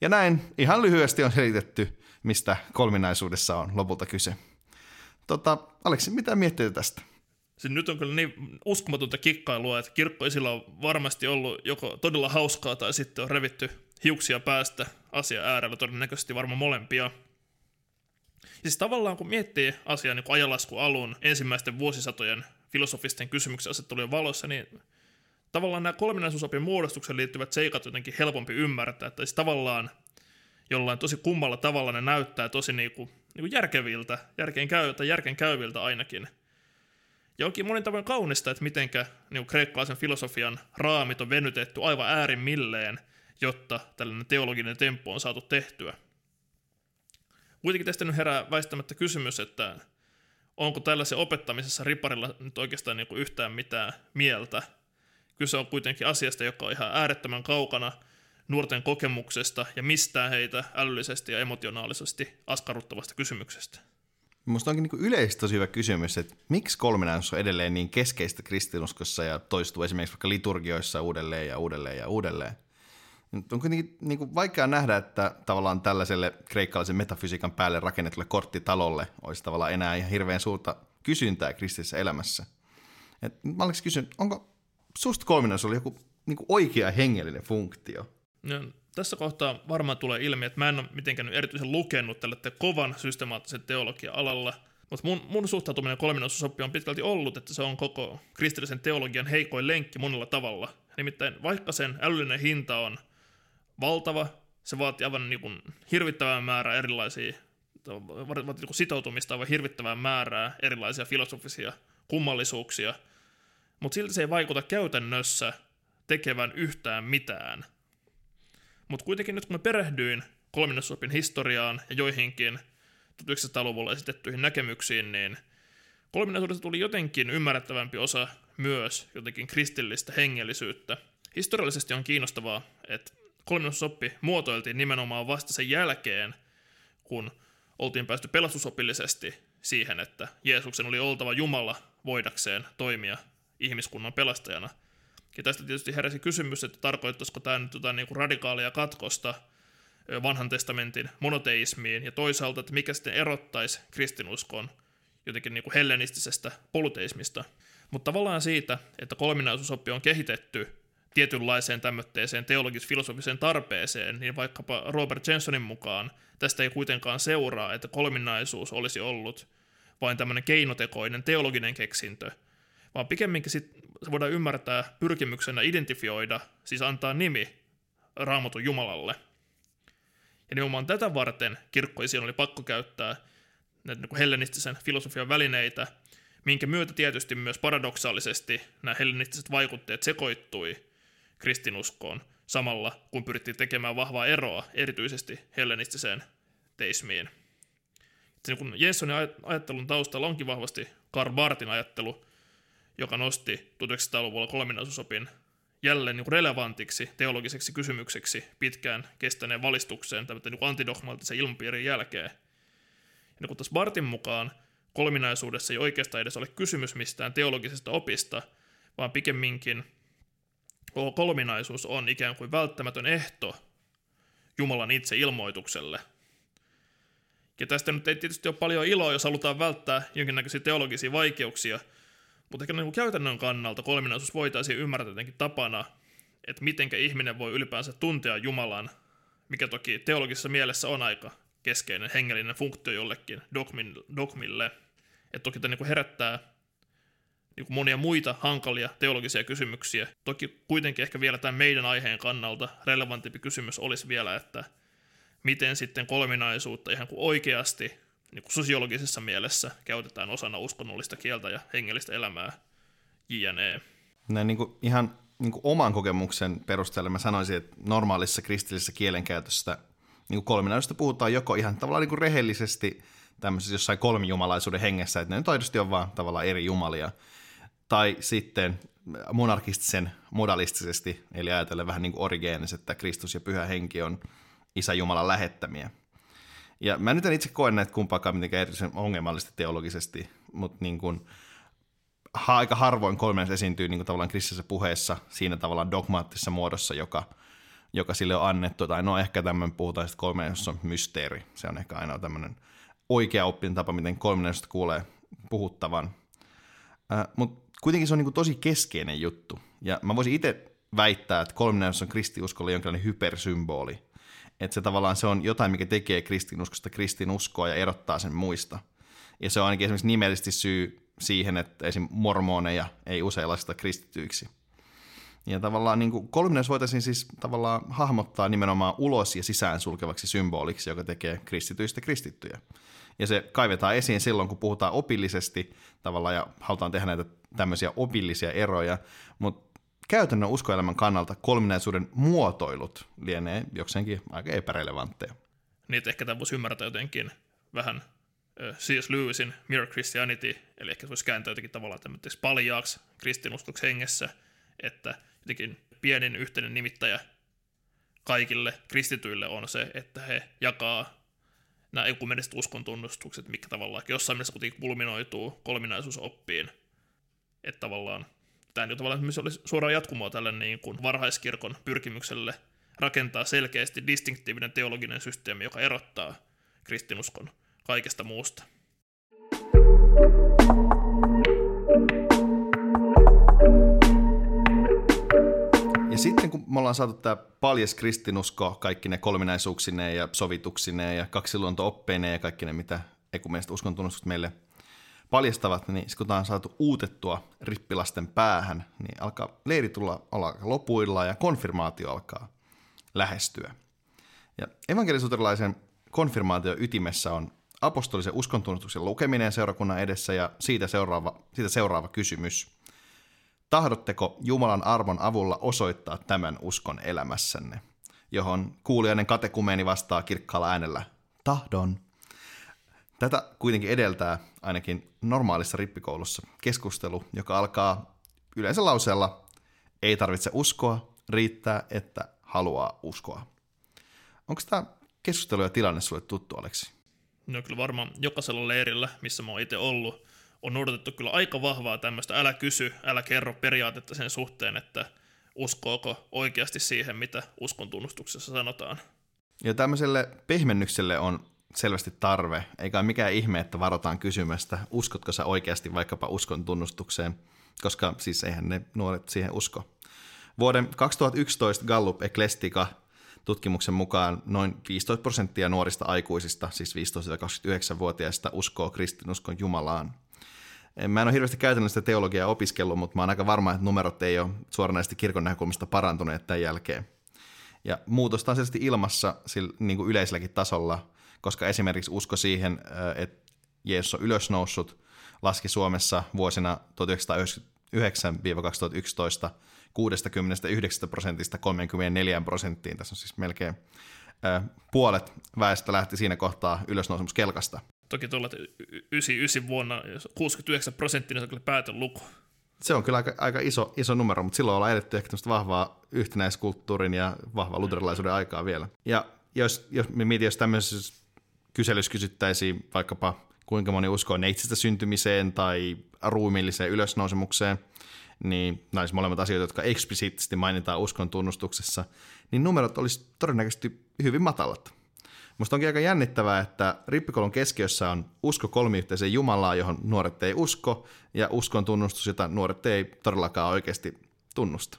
Ja näin ihan lyhyesti on selitetty, mistä kolminaisuudessa on lopulta kyse. Tota, Aleksi, mitä miettii tästä? Siis nyt on kyllä niin uskomatonta kikkailua, että kirkkoisilla on varmasti ollut joko todella hauskaa tai sitten on revitty hiuksia päästä asia äärellä, todennäköisesti varmaan molempia. Siis tavallaan kun miettii asiaa niin ajalasku alun ensimmäisten vuosisatojen filosofisten kysymyksen asettelujen valossa, niin tavallaan nämä kolminaisuusopin muodostukseen liittyvät seikat jotenkin helpompi ymmärtää, että siis tavallaan jollain tosi kummalla tavalla ne näyttää tosi niinku, niinku järkeviltä, järkeen, käy, tai järkeen käyviltä ainakin. Ja onkin monin tavoin kaunista, että mitenkä niinku kreikkalaisen filosofian raamit on venytetty aivan äärimmilleen, jotta tällainen teologinen temppu on saatu tehtyä. Kuitenkin tästä nyt herää väistämättä kysymys, että onko tällaisen opettamisessa riparilla nyt oikeastaan niin kuin yhtään mitään mieltä. Kyse on kuitenkin asiasta, joka on ihan äärettömän kaukana nuorten kokemuksesta ja mistään heitä älyllisesti ja emotionaalisesti askarruttavasta kysymyksestä. Minusta onkin niin yleisesti tosi hyvä kysymys, että miksi kolminaisuus on edelleen niin keskeistä kristinuskossa ja toistuu esimerkiksi vaikka liturgioissa uudelleen ja uudelleen ja uudelleen. On kuitenkin niin kuin vaikea nähdä, että tavallaan tällaiselle kreikkalaisen metafysiikan päälle rakennetulle korttitalolle olisi tavallaan enää ihan hirveän suurta kysyntää kristillisessä elämässä. Et mä olisin kysynyt, onko susta kolminaisuus joku niin kuin oikea hengellinen funktio? No, tässä kohtaa varmaan tulee ilmi, että mä en ole mitenkään erityisen lukenut tälle kovan systemaattisen teologia-alalla, mutta mun, mun suhtautuminen kolminaisuusoppi on pitkälti ollut, että se on koko kristillisen teologian heikoin lenkki monella tavalla. Nimittäin vaikka sen älyllinen hinta on valtava. Se vaatii aivan niin kuin hirvittävää määrää erilaisia, vaatii niin sitoutumista aivan hirvittävää määrää erilaisia filosofisia kummallisuuksia, mutta silti se ei vaikuta käytännössä tekevän yhtään mitään. Mutta kuitenkin nyt kun mä perehdyin kolminnesopin historiaan ja joihinkin 1900-luvulla esitettyihin näkemyksiin, niin kolminaisuudesta tuli jotenkin ymmärrettävämpi osa myös jotenkin kristillistä hengellisyyttä. Historiallisesti on kiinnostavaa, että kolminnosoppi muotoiltiin nimenomaan vasta sen jälkeen, kun oltiin päästy pelastusopillisesti siihen, että Jeesuksen oli oltava Jumala voidakseen toimia ihmiskunnan pelastajana. Ja tästä tietysti heräsi kysymys, että tarkoittaisiko tämä nyt jotain niin kuin radikaalia katkosta vanhan testamentin monoteismiin, ja toisaalta, että mikä sitten erottaisi kristinuskon jotenkin niin kuin hellenistisestä polyteismista. Mutta tavallaan siitä, että kolminaisuusoppi on kehitetty tietynlaiseen tämmöiseen teologis-filosofiseen tarpeeseen, niin vaikkapa Robert Jensonin mukaan tästä ei kuitenkaan seuraa, että kolminaisuus olisi ollut vain tämmöinen keinotekoinen teologinen keksintö, vaan pikemminkin sit voidaan ymmärtää pyrkimyksenä identifioida, siis antaa nimi raamatun Jumalalle. Ja nimenomaan tätä varten kirkkoisiin oli pakko käyttää näitä niin hellenistisen filosofian välineitä, minkä myötä tietysti myös paradoksaalisesti nämä hellenistiset vaikutteet sekoittui kristinuskoon samalla, kun pyrittiin tekemään vahvaa eroa erityisesti hellenistiseen teismiin. Se, kun Jensonin ajattelun taustalla onkin vahvasti Karl Bartin ajattelu, joka nosti 1900-luvulla kolminaisuusopin jälleen niin relevantiksi teologiseksi kysymykseksi pitkään kestäneen valistukseen tämmöisen niin antidogmaattisen ilmapiirin jälkeen. Ja kun taas Bartin mukaan kolminaisuudessa ei oikeastaan edes ole kysymys mistään teologisesta opista, vaan pikemminkin kolminaisuus on ikään kuin välttämätön ehto Jumalan itse ilmoitukselle. Ja tästä nyt ei tietysti ole paljon iloa, jos halutaan välttää jonkinnäköisiä teologisia vaikeuksia, mutta ehkä niin käytännön kannalta kolminaisuus voitaisiin ymmärtää jotenkin tapana, että mitenkä ihminen voi ylipäänsä tuntea Jumalan, mikä toki teologisessa mielessä on aika keskeinen hengellinen funktio jollekin dogmille. Että toki tämä niin herättää monia muita hankalia teologisia kysymyksiä. Toki kuitenkin ehkä vielä tämän meidän aiheen kannalta relevantimpi kysymys olisi vielä, että miten sitten kolminaisuutta ihan kuin oikeasti niin kuin sosiologisessa mielessä käytetään osana uskonnollista kieltä ja hengellistä elämää, jne. Näin niin kuin ihan niin kuin oman kokemuksen perusteella mä sanoisin, että normaalissa kristillisessä kielenkäytössä niin kolminaisuudesta puhutaan joko ihan tavallaan niin kuin rehellisesti tämmöisessä jossain kolmijumalaisuuden hengessä, että ne nyt on vaan tavallaan eri jumalia, tai sitten monarkistisen modalistisesti, eli ajatellen vähän niin kuin origeenis, että Kristus ja Pyhä Henki on Isä Jumalan lähettämiä. Ja mä nyt en itse koe näitä kumpaakaan mitenkään erityisen ongelmallisesti teologisesti, mutta niin kuin, ha, aika harvoin kolmen esiintyy niin kuin tavallaan kristillisessä puheessa siinä tavallaan dogmaattisessa muodossa, joka, joka sille on annettu. Tai no ehkä tämmöinen puhutaan sitten kolmenneisesta on mysteeri. Se on ehkä ainoa tämmöinen oikea oppinen tapa, miten kolmenneisesta kuulee puhuttavan. Äh, mutta kuitenkin se on niin tosi keskeinen juttu. Ja mä voisin itse väittää, että kolmenneisessa on kristiuskolle jonkinlainen hypersymboli – että se tavallaan se on jotain, mikä tekee kristinuskosta kristinuskoa ja erottaa sen muista. Ja se on ainakin esimerkiksi nimellisesti syy siihen, että esim. mormoneja ei usein lasketa kristityiksi. Ja tavallaan niin kuin kolmines voitaisiin siis tavallaan hahmottaa nimenomaan ulos ja sisään sulkevaksi symboliksi, joka tekee kristityistä kristittyjä. Ja se kaivetaan esiin silloin, kun puhutaan opillisesti tavallaan ja halutaan tehdä näitä tämmöisiä opillisia eroja, mutta käytännön uskoelämän kannalta kolminaisuuden muotoilut lienee jokseenkin aika epärelevantteja. Niin, ehkä tämä voisi ymmärtää jotenkin vähän C.S. Lewisin Mere Christianity, eli ehkä se voisi kääntää jotenkin tavallaan tämmöiseksi paljaaksi kristinuskoksi hengessä, että jotenkin pienin yhteinen nimittäjä kaikille kristityille on se, että he jakaa nämä ekumeniset uskon tunnustukset, mikä tavallaan jossain mielessä kuitenkin kulminoituu kolminaisuusoppiin. Että tavallaan tämä nyt tavallaan oli suoraan jatkumoa tälle niin kuin varhaiskirkon pyrkimykselle rakentaa selkeästi distinktiivinen teologinen systeemi, joka erottaa kristinuskon kaikesta muusta. Ja sitten kun me ollaan saatu tämä paljas kristinusko, kaikki ne kolminaisuuksineen ja sovituksineen ja kaksiluonto-oppeineen ja kaikki ne, mitä ekumeeniset uskontunnustukset meille – paljastavat, niin kun on saatu uutettua rippilasten päähän, niin alkaa leiri tulla olla lopuilla ja konfirmaatio alkaa lähestyä. Ja evankelisuterilaisen konfirmaation ytimessä on apostolisen uskontunnustuksen lukeminen seurakunnan edessä ja siitä seuraava, siitä seuraava kysymys. Tahdotteko Jumalan arvon avulla osoittaa tämän uskon elämässänne? Johon kuulijainen katekumeeni vastaa kirkkaalla äänellä, tahdon. Tätä kuitenkin edeltää ainakin normaalissa rippikoulussa keskustelu, joka alkaa yleensä lauseella ei tarvitse uskoa, riittää, että haluaa uskoa. Onko tämä keskustelu ja tilanne sulle tuttu, Aleksi? No kyllä varmaan jokaisella leirillä, missä mä oon itse ollut, on noudatettu kyllä aika vahvaa tämmöistä älä kysy, älä kerro periaatetta sen suhteen, että uskooko oikeasti siihen, mitä uskon tunnustuksessa sanotaan. Ja tämmöiselle pehmennykselle on selvästi tarve, eikä ole mikään ihme, että varotaan kysymästä, uskotko sä oikeasti vaikkapa uskon tunnustukseen, koska siis eihän ne nuoret siihen usko. Vuoden 2011 Gallup Ecclestica tutkimuksen mukaan noin 15 prosenttia nuorista aikuisista, siis 15-29-vuotiaista, uskoo kristinuskon Jumalaan. Mä en ole hirveästi käytännöllistä teologiaa opiskellut, mutta mä oon aika varma, että numerot ei ole suoranaisesti kirkon näkökulmasta parantuneet tämän jälkeen. Ja muutosta on selvästi ilmassa sillä, niin kuin yleiselläkin tasolla, koska esimerkiksi usko siihen, että Jeesus on ylösnoussut, laski Suomessa vuosina 1999-2011 69 prosentista 34 prosenttiin. Tässä on siis melkein äh, puolet väestä lähti siinä kohtaa ylösnousemuskelkasta. Toki tuolla 99 vuonna 69 prosenttia, niin se on kyllä päätön luku. Se on kyllä aika, aika iso, iso numero, mutta silloin ollaan edetty ehkä vahvaa yhtenäiskulttuurin ja vahvaa luterilaisuuden aikaa vielä. Ja jos, jos me mietin, jos tämmöisessä kyselyssä kysyttäisiin vaikkapa kuinka moni uskoo neitsistä syntymiseen tai ruumiilliseen ylösnousemukseen, niin olisi molemmat asioita, jotka eksplisiittisesti mainitaan uskon tunnustuksessa, niin numerot olisi todennäköisesti hyvin matalat. Musta onkin aika jännittävää, että rippikoulun keskiössä on usko kolmiyhteiseen Jumalaa, johon nuoret ei usko, ja uskon tunnustus, jota nuoret ei todellakaan oikeasti tunnusta.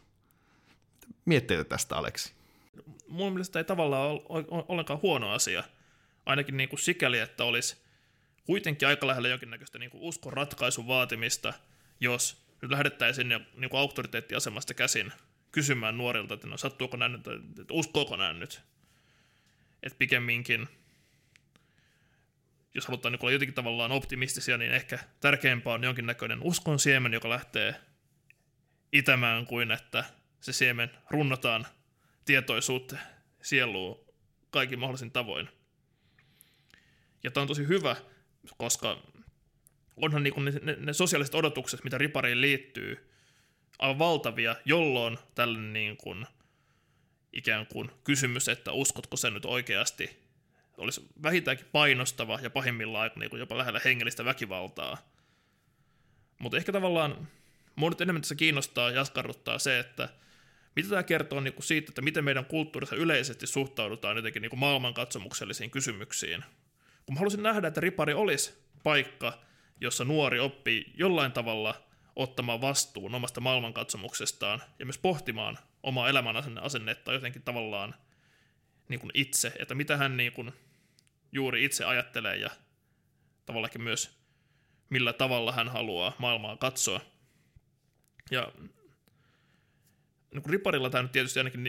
Mietteitä tästä, Aleksi? Mun mielestä ei tavallaan ole ollenkaan huono asia. Ainakin niin kuin sikäli, että olisi kuitenkin aika lähellä jonkinnäköistä niin kuin uskon ratkaisun vaatimista, jos nyt lähdettäisiin niin kuin auktoriteettiasemasta käsin kysymään nuorilta, että no sattuuko näin nyt, että uskooko näin nyt. Että pikemminkin, jos halutaan niin olla jotenkin tavallaan optimistisia, niin ehkä tärkeämpää on jonkinnäköinen uskon siemen, joka lähtee itämään kuin että se siemen runnotaan tietoisuutta sieluun kaikin mahdollisin tavoin. Ja tämä on tosi hyvä, koska onhan niin ne, ne, ne sosiaaliset odotukset, mitä ripariin liittyy, aivan valtavia, jolloin tällainen niin kuin, ikään kuin kysymys, että uskotko sen nyt oikeasti, olisi vähintäänkin painostava ja pahimmillaan niin kuin jopa lähellä hengellistä väkivaltaa. Mutta ehkä tavallaan nyt enemmän tässä kiinnostaa ja askarruttaa se, että mitä tämä kertoo niin siitä, että miten meidän kulttuurissa yleisesti suhtaudutaan jotenkin niin maailmankatsomuksellisiin kysymyksiin. Kun mä haluaisin nähdä, että ripari olisi paikka, jossa nuori oppii jollain tavalla ottamaan vastuun omasta maailmankatsomuksestaan ja myös pohtimaan omaa elämän asennetta jotenkin tavallaan niin kuin itse, että mitä hän niin kuin juuri itse ajattelee ja tavallaan myös millä tavalla hän haluaa maailmaa katsoa. Ja niin kuin riparilla tämä nyt tietysti ainakin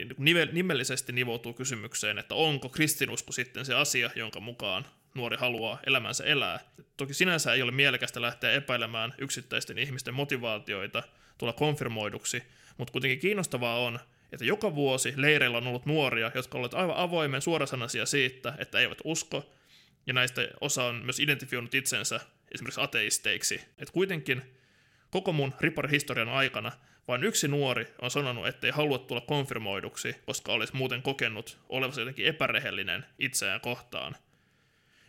nimellisesti nivoutuu kysymykseen, että onko kristinusko sitten se asia, jonka mukaan nuori haluaa elämänsä elää. Toki sinänsä ei ole mielekästä lähteä epäilemään yksittäisten ihmisten motivaatioita tulla konfirmoiduksi, mutta kuitenkin kiinnostavaa on, että joka vuosi leireillä on ollut nuoria, jotka ovat aivan avoimen suorasanaisia siitä, että eivät usko, ja näistä osa on myös identifioinut itsensä esimerkiksi ateisteiksi. että kuitenkin koko mun riparihistorian aikana vain yksi nuori on sanonut, että ei halua tulla konfirmoiduksi, koska olisi muuten kokenut olevansa jotenkin epärehellinen itseään kohtaan –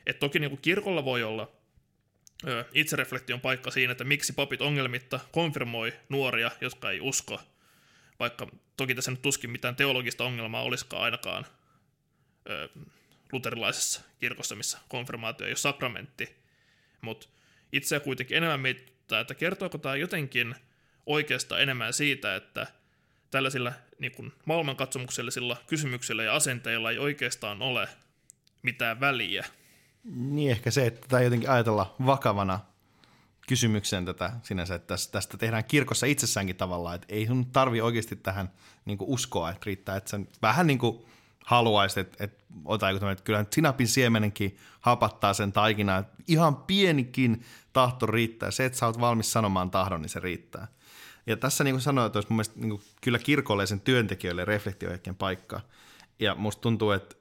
et toki niin kuin kirkolla voi olla itsereflektion paikka siinä, että miksi papit ongelmitta konfirmoi nuoria, jotka ei usko, vaikka toki tässä nyt tuskin mitään teologista ongelmaa olisikaan ainakaan ö, luterilaisessa kirkossa, missä konfirmaatio ei ole sakramentti, mutta itseä kuitenkin enemmän mietitään, että kertooko tämä jotenkin oikeastaan enemmän siitä, että tällaisilla niin kuin maailmankatsomuksellisilla kysymyksillä ja asenteilla ei oikeastaan ole mitään väliä – niin ehkä se, että tämä jotenkin ajatella vakavana kysymykseen tätä sinänsä, että tästä tehdään kirkossa itsessäänkin tavallaan, että ei sun tarvi oikeasti tähän niin uskoa, että riittää, että sen vähän niin kuin haluaisit, että, että ota joku että kyllähän sinapin siemenenkin hapattaa sen taikinaa, että ihan pienikin tahto riittää. Se, että sä oot valmis sanomaan tahdon, niin se riittää. Ja tässä niin kuin sanoin, että olisi mun mielestä niin kyllä kirkolle sen työntekijöille reflektiohetken paikka. Ja musta tuntuu, että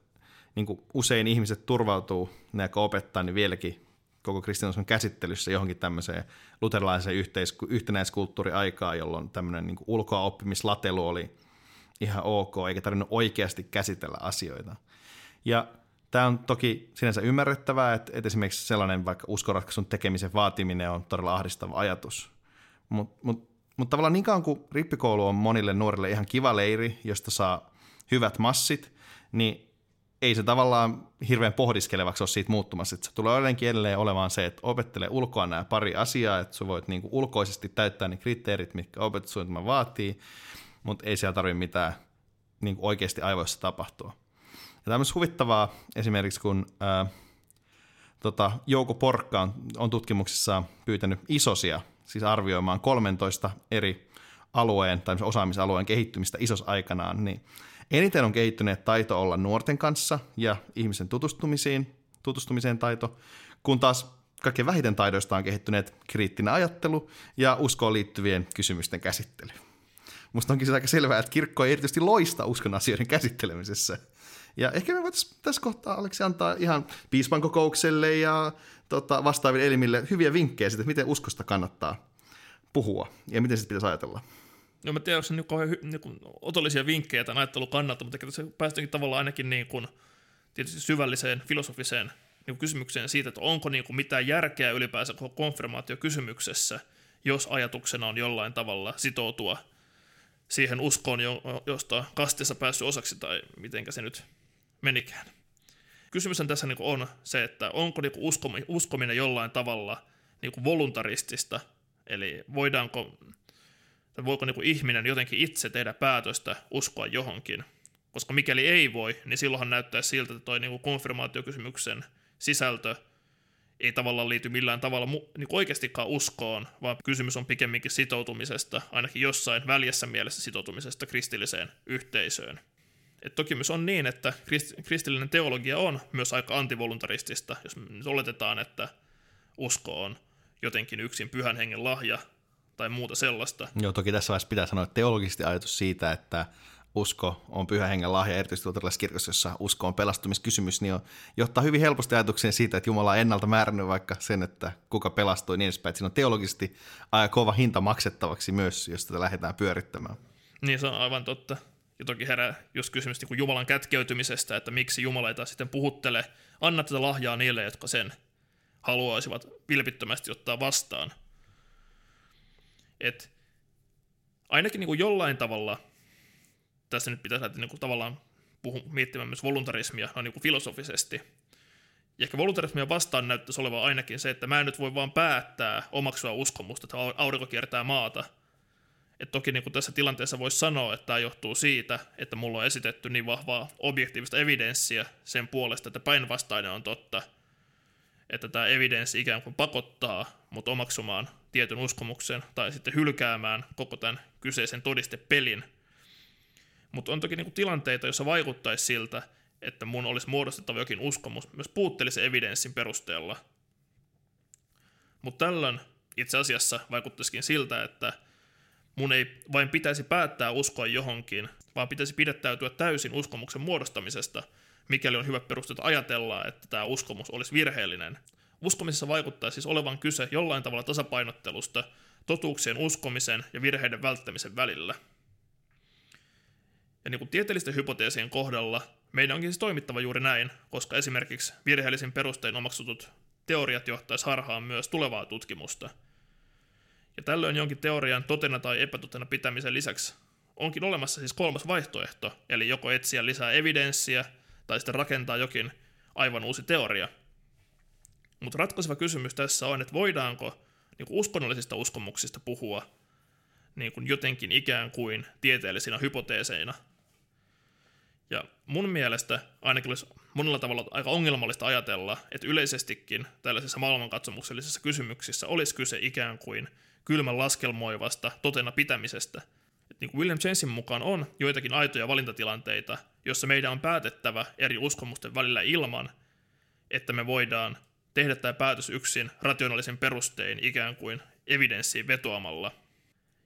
niin kuin usein ihmiset turvautuu, ne opettaa, niin vieläkin koko kristinuskon käsittelyssä johonkin tämmöiseen luterilaiseen yhteis- yhtenäiskulttuuriaikaan, jolloin tämmöinen niin ulkoa oppimislatelu oli ihan ok, eikä tarvinnut oikeasti käsitellä asioita. Ja tämä on toki sinänsä ymmärrettävää, että, että esimerkiksi sellainen vaikka uskoratkaisun tekemisen vaatiminen on todella ahdistava ajatus. Mutta mut, mut tavallaan niin kauan kuin rippikoulu on monille nuorille ihan kiva leiri, josta saa hyvät massit, niin ei se tavallaan hirveän pohdiskelevaksi ole siitä muuttumassa. Että se tulee jotenkin edelleen olemaan se, että opettele ulkoa nämä pari asiaa, että sä voit niinku ulkoisesti täyttää ne kriteerit, mitkä opetussuunnitelma vaatii, mutta ei siellä tarvitse mitään niinku oikeasti aivoissa tapahtua. Ja tämä on myös huvittavaa esimerkiksi, kun ää, tota, Jouko Porkka on, on tutkimuksissa pyytänyt isosia, siis arvioimaan 13 eri alueen tai osaamisalueen kehittymistä isos aikanaan, niin eniten on kehittyneet taito olla nuorten kanssa ja ihmisen tutustumisiin, tutustumiseen taito, kun taas kaikkein vähiten taidoista on kehittyneet kriittinen ajattelu ja uskoon liittyvien kysymysten käsittely. Musta onkin se aika selvää, että kirkko ei erityisesti loista uskon asioiden käsittelemisessä. Ja ehkä me voitaisiin tässä kohtaa, Aleksi, antaa ihan piispan kokoukselle ja tota, vastaaville elimille hyviä vinkkejä siitä, miten uskosta kannattaa puhua ja miten sitä pitäisi ajatella. No mä tiedän, onko se niin kauhean niin kuin, otollisia vinkkejä tämän ajattelun kannalta, mutta tässä päästäänkin tavallaan ainakin niin kuin, tietysti syvälliseen filosofiseen niin kysymykseen siitä, että onko niin kuin, mitään järkeä ylipäänsä koko konfirmaatiokysymyksessä, jos ajatuksena on jollain tavalla sitoutua siihen uskoon, josta kastissa päässyt osaksi, tai mitenkä se nyt menikään. Kysymys tässä niin on se, että onko niin uskominen jollain tavalla niin voluntaristista, eli voidaanko, tai voiko niin ihminen jotenkin itse tehdä päätöstä uskoa johonkin. Koska mikäli ei voi, niin silloinhan näyttää siltä, että tuo niin konfirmaatiokysymyksen sisältö ei tavallaan liity millään tavalla mu- niin oikeastikaan uskoon, vaan kysymys on pikemminkin sitoutumisesta, ainakin jossain väljessä mielessä sitoutumisesta kristilliseen yhteisöön. Et toki myös on niin, että kristillinen teologia on myös aika antivoluntaristista, jos nyt oletetaan, että usko on jotenkin yksin pyhän hengen lahja tai muuta sellaista. Joo, toki tässä vaiheessa pitää sanoa, että teologisesti ajatus siitä, että usko on pyhän hengen lahja, erityisesti luterilaisessa kirkossa, jossa usko on pelastumiskysymys, niin on, johtaa hyvin helposti ajatukseen siitä, että Jumala on ennalta määrännyt vaikka sen, että kuka pelastui niin edespäin. Että siinä on teologisesti aika kova hinta maksettavaksi myös, jos tätä lähdetään pyörittämään. Niin, se on aivan totta. Ja toki herää just kysymys niin kuin Jumalan kätkeytymisestä, että miksi Jumala ei taas sitten puhuttele, anna tätä lahjaa niille, jotka sen haluaisivat vilpittömästi ottaa vastaan. Et ainakin niin kuin jollain tavalla, tässä nyt pitäisi lähteä niin kuin tavallaan puhu, miettimään myös voluntarismia no niin kuin filosofisesti. Ja ehkä voluntarismia vastaan näyttäisi olevan ainakin se, että mä en nyt voi vaan päättää omaksua uskomusta, että aurinko kiertää maata – et toki niin kuin tässä tilanteessa voisi sanoa, että tämä johtuu siitä, että mulla on esitetty niin vahvaa objektiivista evidenssiä sen puolesta, että päinvastainen on totta, että tämä evidenssi ikään kuin pakottaa mut omaksumaan tietyn uskomuksen tai sitten hylkäämään koko tämän kyseisen todistepelin. Mutta on toki niin kuin tilanteita, joissa vaikuttaisi siltä, että mun olisi muodostettava jokin uskomus myös puutteellisen evidenssin perusteella. Mutta tällöin itse asiassa vaikuttaisikin siltä, että mun ei vain pitäisi päättää uskoa johonkin, vaan pitäisi pidättäytyä täysin uskomuksen muodostamisesta, mikäli on hyvä perusteet ajatella, että tämä uskomus olisi virheellinen. Uskomisessa vaikuttaa siis olevan kyse jollain tavalla tasapainottelusta totuuksien uskomisen ja virheiden välttämisen välillä. Ja niin kuin tieteellisten hypoteesien kohdalla meidän onkin siis toimittava juuri näin, koska esimerkiksi virheellisin perustein omaksutut teoriat johtaisi harhaan myös tulevaa tutkimusta – ja tällöin jonkin teorian totena tai epätotena pitämisen lisäksi onkin olemassa siis kolmas vaihtoehto, eli joko etsiä lisää evidenssiä tai sitten rakentaa jokin aivan uusi teoria. Mutta ratkaiseva kysymys tässä on, että voidaanko niin kuin uskonnollisista uskomuksista puhua niin kuin jotenkin ikään kuin tieteellisinä hypoteeseina. Ja mun mielestä ainakin olisi monella tavalla aika ongelmallista ajatella, että yleisestikin tällaisissa maailmankatsomuksellisissa kysymyksissä olisi kyse ikään kuin kylmän laskelmoivasta totena pitämisestä. Et niin kuin William Jamesin mukaan on joitakin aitoja valintatilanteita, jossa meidän on päätettävä eri uskomusten välillä ilman, että me voidaan tehdä tämä päätös yksin rationaalisen perustein ikään kuin evidenssiin vetoamalla.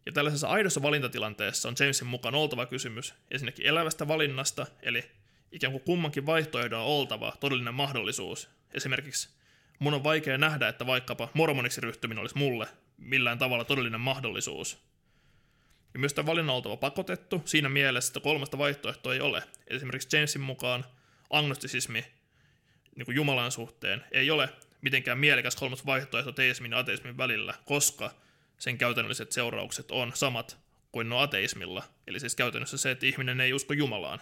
Ja tällaisessa aidossa valintatilanteessa on Jamesin mukaan oltava kysymys ensinnäkin elävästä valinnasta, eli ikään kuin kummankin vaihtoehdon on oltava todellinen mahdollisuus. Esimerkiksi mun on vaikea nähdä, että vaikkapa mormoniksi ryhtyminen olisi mulle millään tavalla todellinen mahdollisuus. Ja myös tämä valinnan oltava pakotettu siinä mielessä, että kolmasta vaihtoehtoa ei ole. Esimerkiksi Jamesin mukaan agnostisismi niin Jumalan suhteen ei ole mitenkään mielekäs kolmas vaihtoehto teismin ja ateismin välillä, koska sen käytännölliset seuraukset on samat kuin no ateismilla. Eli siis käytännössä se, että ihminen ei usko Jumalaan.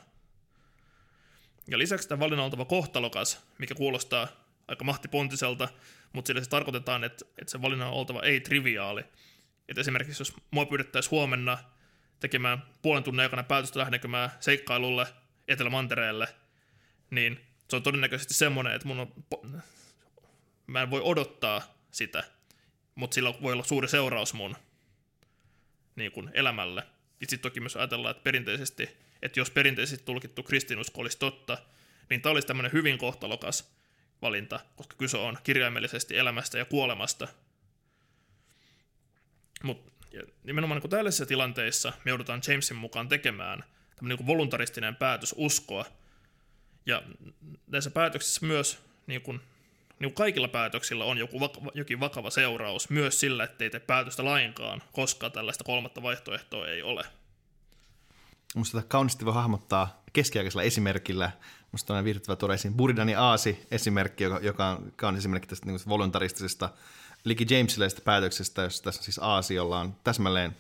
Ja lisäksi tämä valinnan oltava kohtalokas, mikä kuulostaa aika mahtipontiselta, mutta sillä se tarkoitetaan, että, että se valinnan on oltava ei-triviaali. Että esimerkiksi jos mua pyydettäisiin huomenna tekemään puolen tunnin aikana päätöstä lähdenkö mä seikkailulle Etelä-Mantereelle, niin se on todennäköisesti semmoinen, että mun on, mä en voi odottaa sitä, mutta sillä voi olla suuri seuraus mun niin kuin elämälle. Ja sitten toki myös ajatellaan, että perinteisesti, että jos perinteisesti tulkittu kristinusko olisi totta, niin tämä olisi tämmöinen hyvin kohtalokas valinta, koska kyse on kirjaimellisesti elämästä ja kuolemasta. Mutta nimenomaan niin tällaisissa tilanteissa me joudutaan Jamesin mukaan tekemään tämmöinen niin voluntaristinen päätös uskoa. Ja näissä päätöksissä myös niin kuin, niin kuin kaikilla päätöksillä on joku, jokin vakava seuraus, myös sillä, ettei tee päätöstä lainkaan, koska tällaista kolmatta vaihtoehtoa ei ole. Minusta tätä kauniisti voi hahmottaa keskiaikaisella esimerkillä. Minusta on viihdyttävä tuoda esiin Buridani Aasi esimerkki, joka, joka on kaunis esimerkki tästä niin voluntaristisesta Liki Jamesilaisesta päätöksestä, jossa tässä siis Aasi, jolla on täsmälleen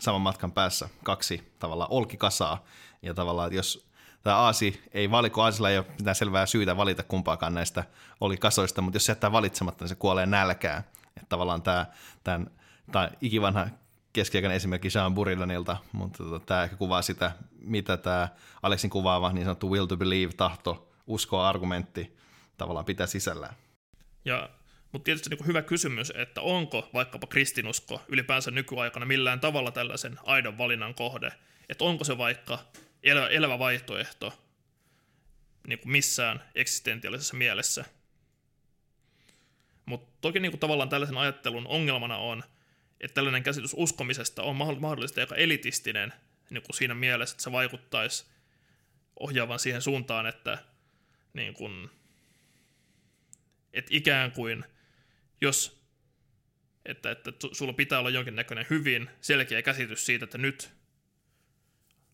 saman matkan päässä kaksi tavallaan olkikasaa. Ja tavallaan, että jos tämä Aasi ei valiko, Aasilla ei ole mitään selvää syytä valita kumpaakaan näistä olikasoista, mutta jos se jättää valitsematta, niin se kuolee nälkään. Että tavallaan tämä, tämän, tämä ikivanha keskiaikainen esimerkki Jean Buridanilta, mutta tota, tämä ehkä kuvaa sitä, mitä tämä Aleksin kuvaava niin sanottu will to believe, tahto, uskoa, argumentti tavallaan pitää sisällään. Ja, mutta tietysti niin hyvä kysymys, että onko vaikkapa kristinusko ylipäänsä nykyaikana millään tavalla tällaisen aidon valinnan kohde, että onko se vaikka elävä, elävä vaihtoehto niin kuin missään eksistentiaalisessa mielessä. Mutta toki niin kuin tavallaan tällaisen ajattelun ongelmana on, että tällainen käsitys uskomisesta on mahdollisesti aika elitistinen niin kuin siinä mielessä, että se vaikuttaisi ohjaavan siihen suuntaan, että, niin kuin, että ikään kuin jos että, että sulla pitää olla jonkinnäköinen hyvin selkeä käsitys siitä, että nyt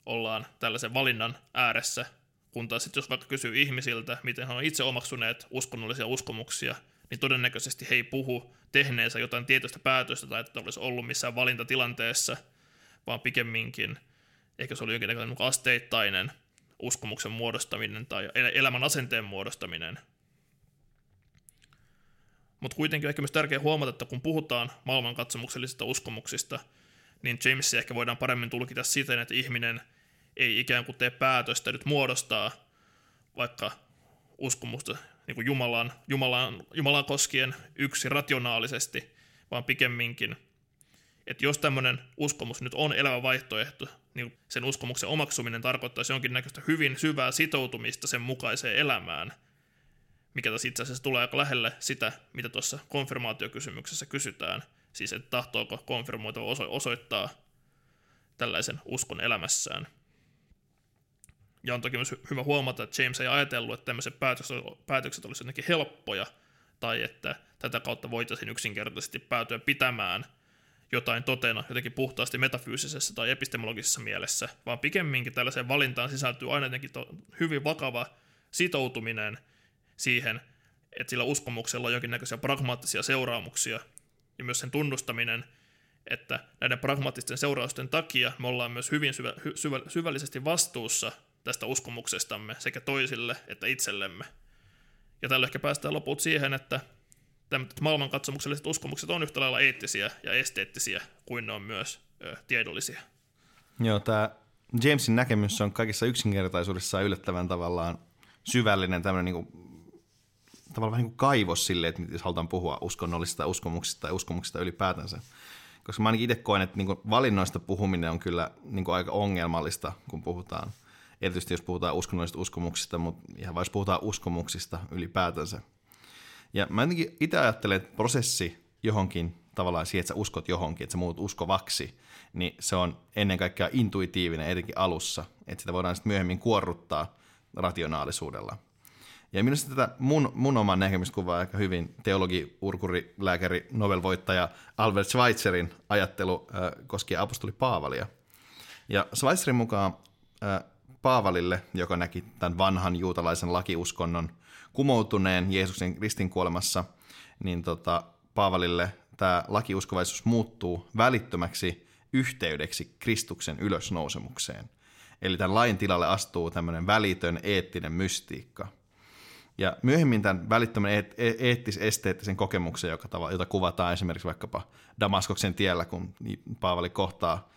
ollaan tällaisen valinnan ääressä, kun taas sitten jos vaikka kysyy ihmisiltä, miten he on itse omaksuneet uskonnollisia uskomuksia, niin todennäköisesti he ei puhu tehneensä jotain tietoista päätöstä tai että olisi ollut missään valintatilanteessa, vaan pikemminkin ehkä se oli jonkinlainen niin asteittainen uskomuksen muodostaminen tai elämän asenteen muodostaminen. Mutta kuitenkin ehkä myös tärkeää huomata, että kun puhutaan maailmankatsomuksellisista uskomuksista, niin James ehkä voidaan paremmin tulkita siten, että ihminen ei ikään kuin tee päätöstä nyt muodostaa vaikka uskomusta niin kuin Jumalan, Jumalan, Jumalan koskien yksi rationaalisesti, vaan pikemminkin, että jos tämmöinen uskomus nyt on elävä vaihtoehto, niin sen uskomuksen omaksuminen tarkoittaisi jonkinnäköistä hyvin syvää sitoutumista sen mukaiseen elämään, mikä tässä itse asiassa tulee aika lähelle sitä, mitä tuossa konfirmaatiokysymyksessä kysytään, siis että tahtooko konfirmoitu osoittaa tällaisen uskon elämässään. Ja on toki myös hyvä huomata, että James ei ajatellut, että tämmöiset päätökset, päätökset olisivat jotenkin helppoja, tai että tätä kautta voitaisiin yksinkertaisesti päätyä pitämään jotain totena jotenkin puhtaasti metafyysisessä tai epistemologisessa mielessä, vaan pikemminkin tällaiseen valintaan sisältyy aina jotenkin to- hyvin vakava sitoutuminen siihen, että sillä uskomuksella on jonkinnäköisiä pragmaattisia seuraamuksia, ja myös sen tunnustaminen, että näiden pragmaattisten seurausten takia me ollaan myös hyvin syvä, syvä, syvällisesti vastuussa tästä uskomuksestamme sekä toisille että itsellemme. Ja tällä ehkä päästään loput siihen, että maailmankatsomukselliset uskomukset on yhtä lailla eettisiä ja esteettisiä kuin ne on myös ö, tiedollisia. Joo, tämä Jamesin näkemys on kaikissa yksinkertaisuudessaan yllättävän tavallaan syvällinen tämmöinen niin kuin, tavallaan vähän niin kuin kaivos sille, että jos halutaan puhua uskonnollisista uskomuksista tai uskomuksista ylipäätänsä. Koska mä ainakin itse koen, että niin kuin valinnoista puhuminen on kyllä niin kuin aika ongelmallista, kun puhutaan – erityisesti jos puhutaan uskonnollisista uskomuksista, mutta ihan vain jos puhutaan uskomuksista ylipäätänsä. Ja mä jotenkin itse ajattelen, että prosessi johonkin tavallaan siihen, että sä uskot johonkin, että sä muut uskovaksi, niin se on ennen kaikkea intuitiivinen, etenkin alussa, että sitä voidaan sitten myöhemmin kuorruttaa rationaalisuudella. Ja minusta tätä mun, mun oman näkemystä kuvaa aika hyvin teologi, urkuri, lääkäri, Nobel-voittaja Albert Schweitzerin ajattelu äh, koskien apostoli Paavalia. Ja Schweitzerin mukaan äh, Paavalille, joka näki tämän vanhan juutalaisen lakiuskonnon kumoutuneen Jeesuksen ristinkuolemassa, niin tota, Paavalille tämä lakiuskovaisuus muuttuu välittömäksi yhteydeksi Kristuksen ylösnousemukseen. Eli tämän lain tilalle astuu tämmöinen välitön eettinen mystiikka. Ja myöhemmin tämän välittömän eet- e- eettis-esteettisen kokemuksen, joka tava- jota kuvataan esimerkiksi vaikkapa Damaskoksen tiellä, kun Paavali kohtaa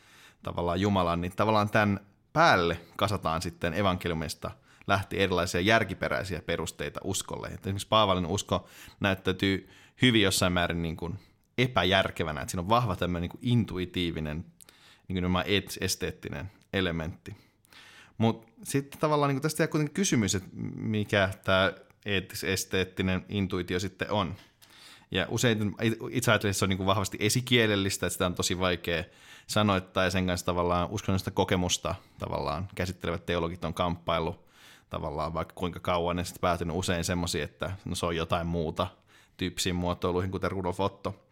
tavallaan Jumalan, niin tavallaan tämän päälle kasataan sitten evankeliumista lähti erilaisia järkiperäisiä perusteita uskolle. Että esimerkiksi Paavalin usko näyttäytyy hyvin jossain määrin niin kuin epäjärkevänä, että siinä on vahva tämmöinen niin intuitiivinen, niin kuin esteettinen elementti. Mutta sitten tavallaan niin tästä jää kuitenkin kysymys, että mikä tämä eettis-esteettinen intuitio sitten on. Ja usein itse ajattelen, että se on niin vahvasti esikielellistä, että sitä on tosi vaikea sanoittaa ja sen kanssa tavallaan uskonnollista kokemusta tavallaan käsittelevät teologit on kamppailu tavallaan vaikka kuinka kauan, ne sitten päätynyt usein semmoisia, että no se on jotain muuta tyyppisiin muotoiluihin, kuten Rudolf Otto.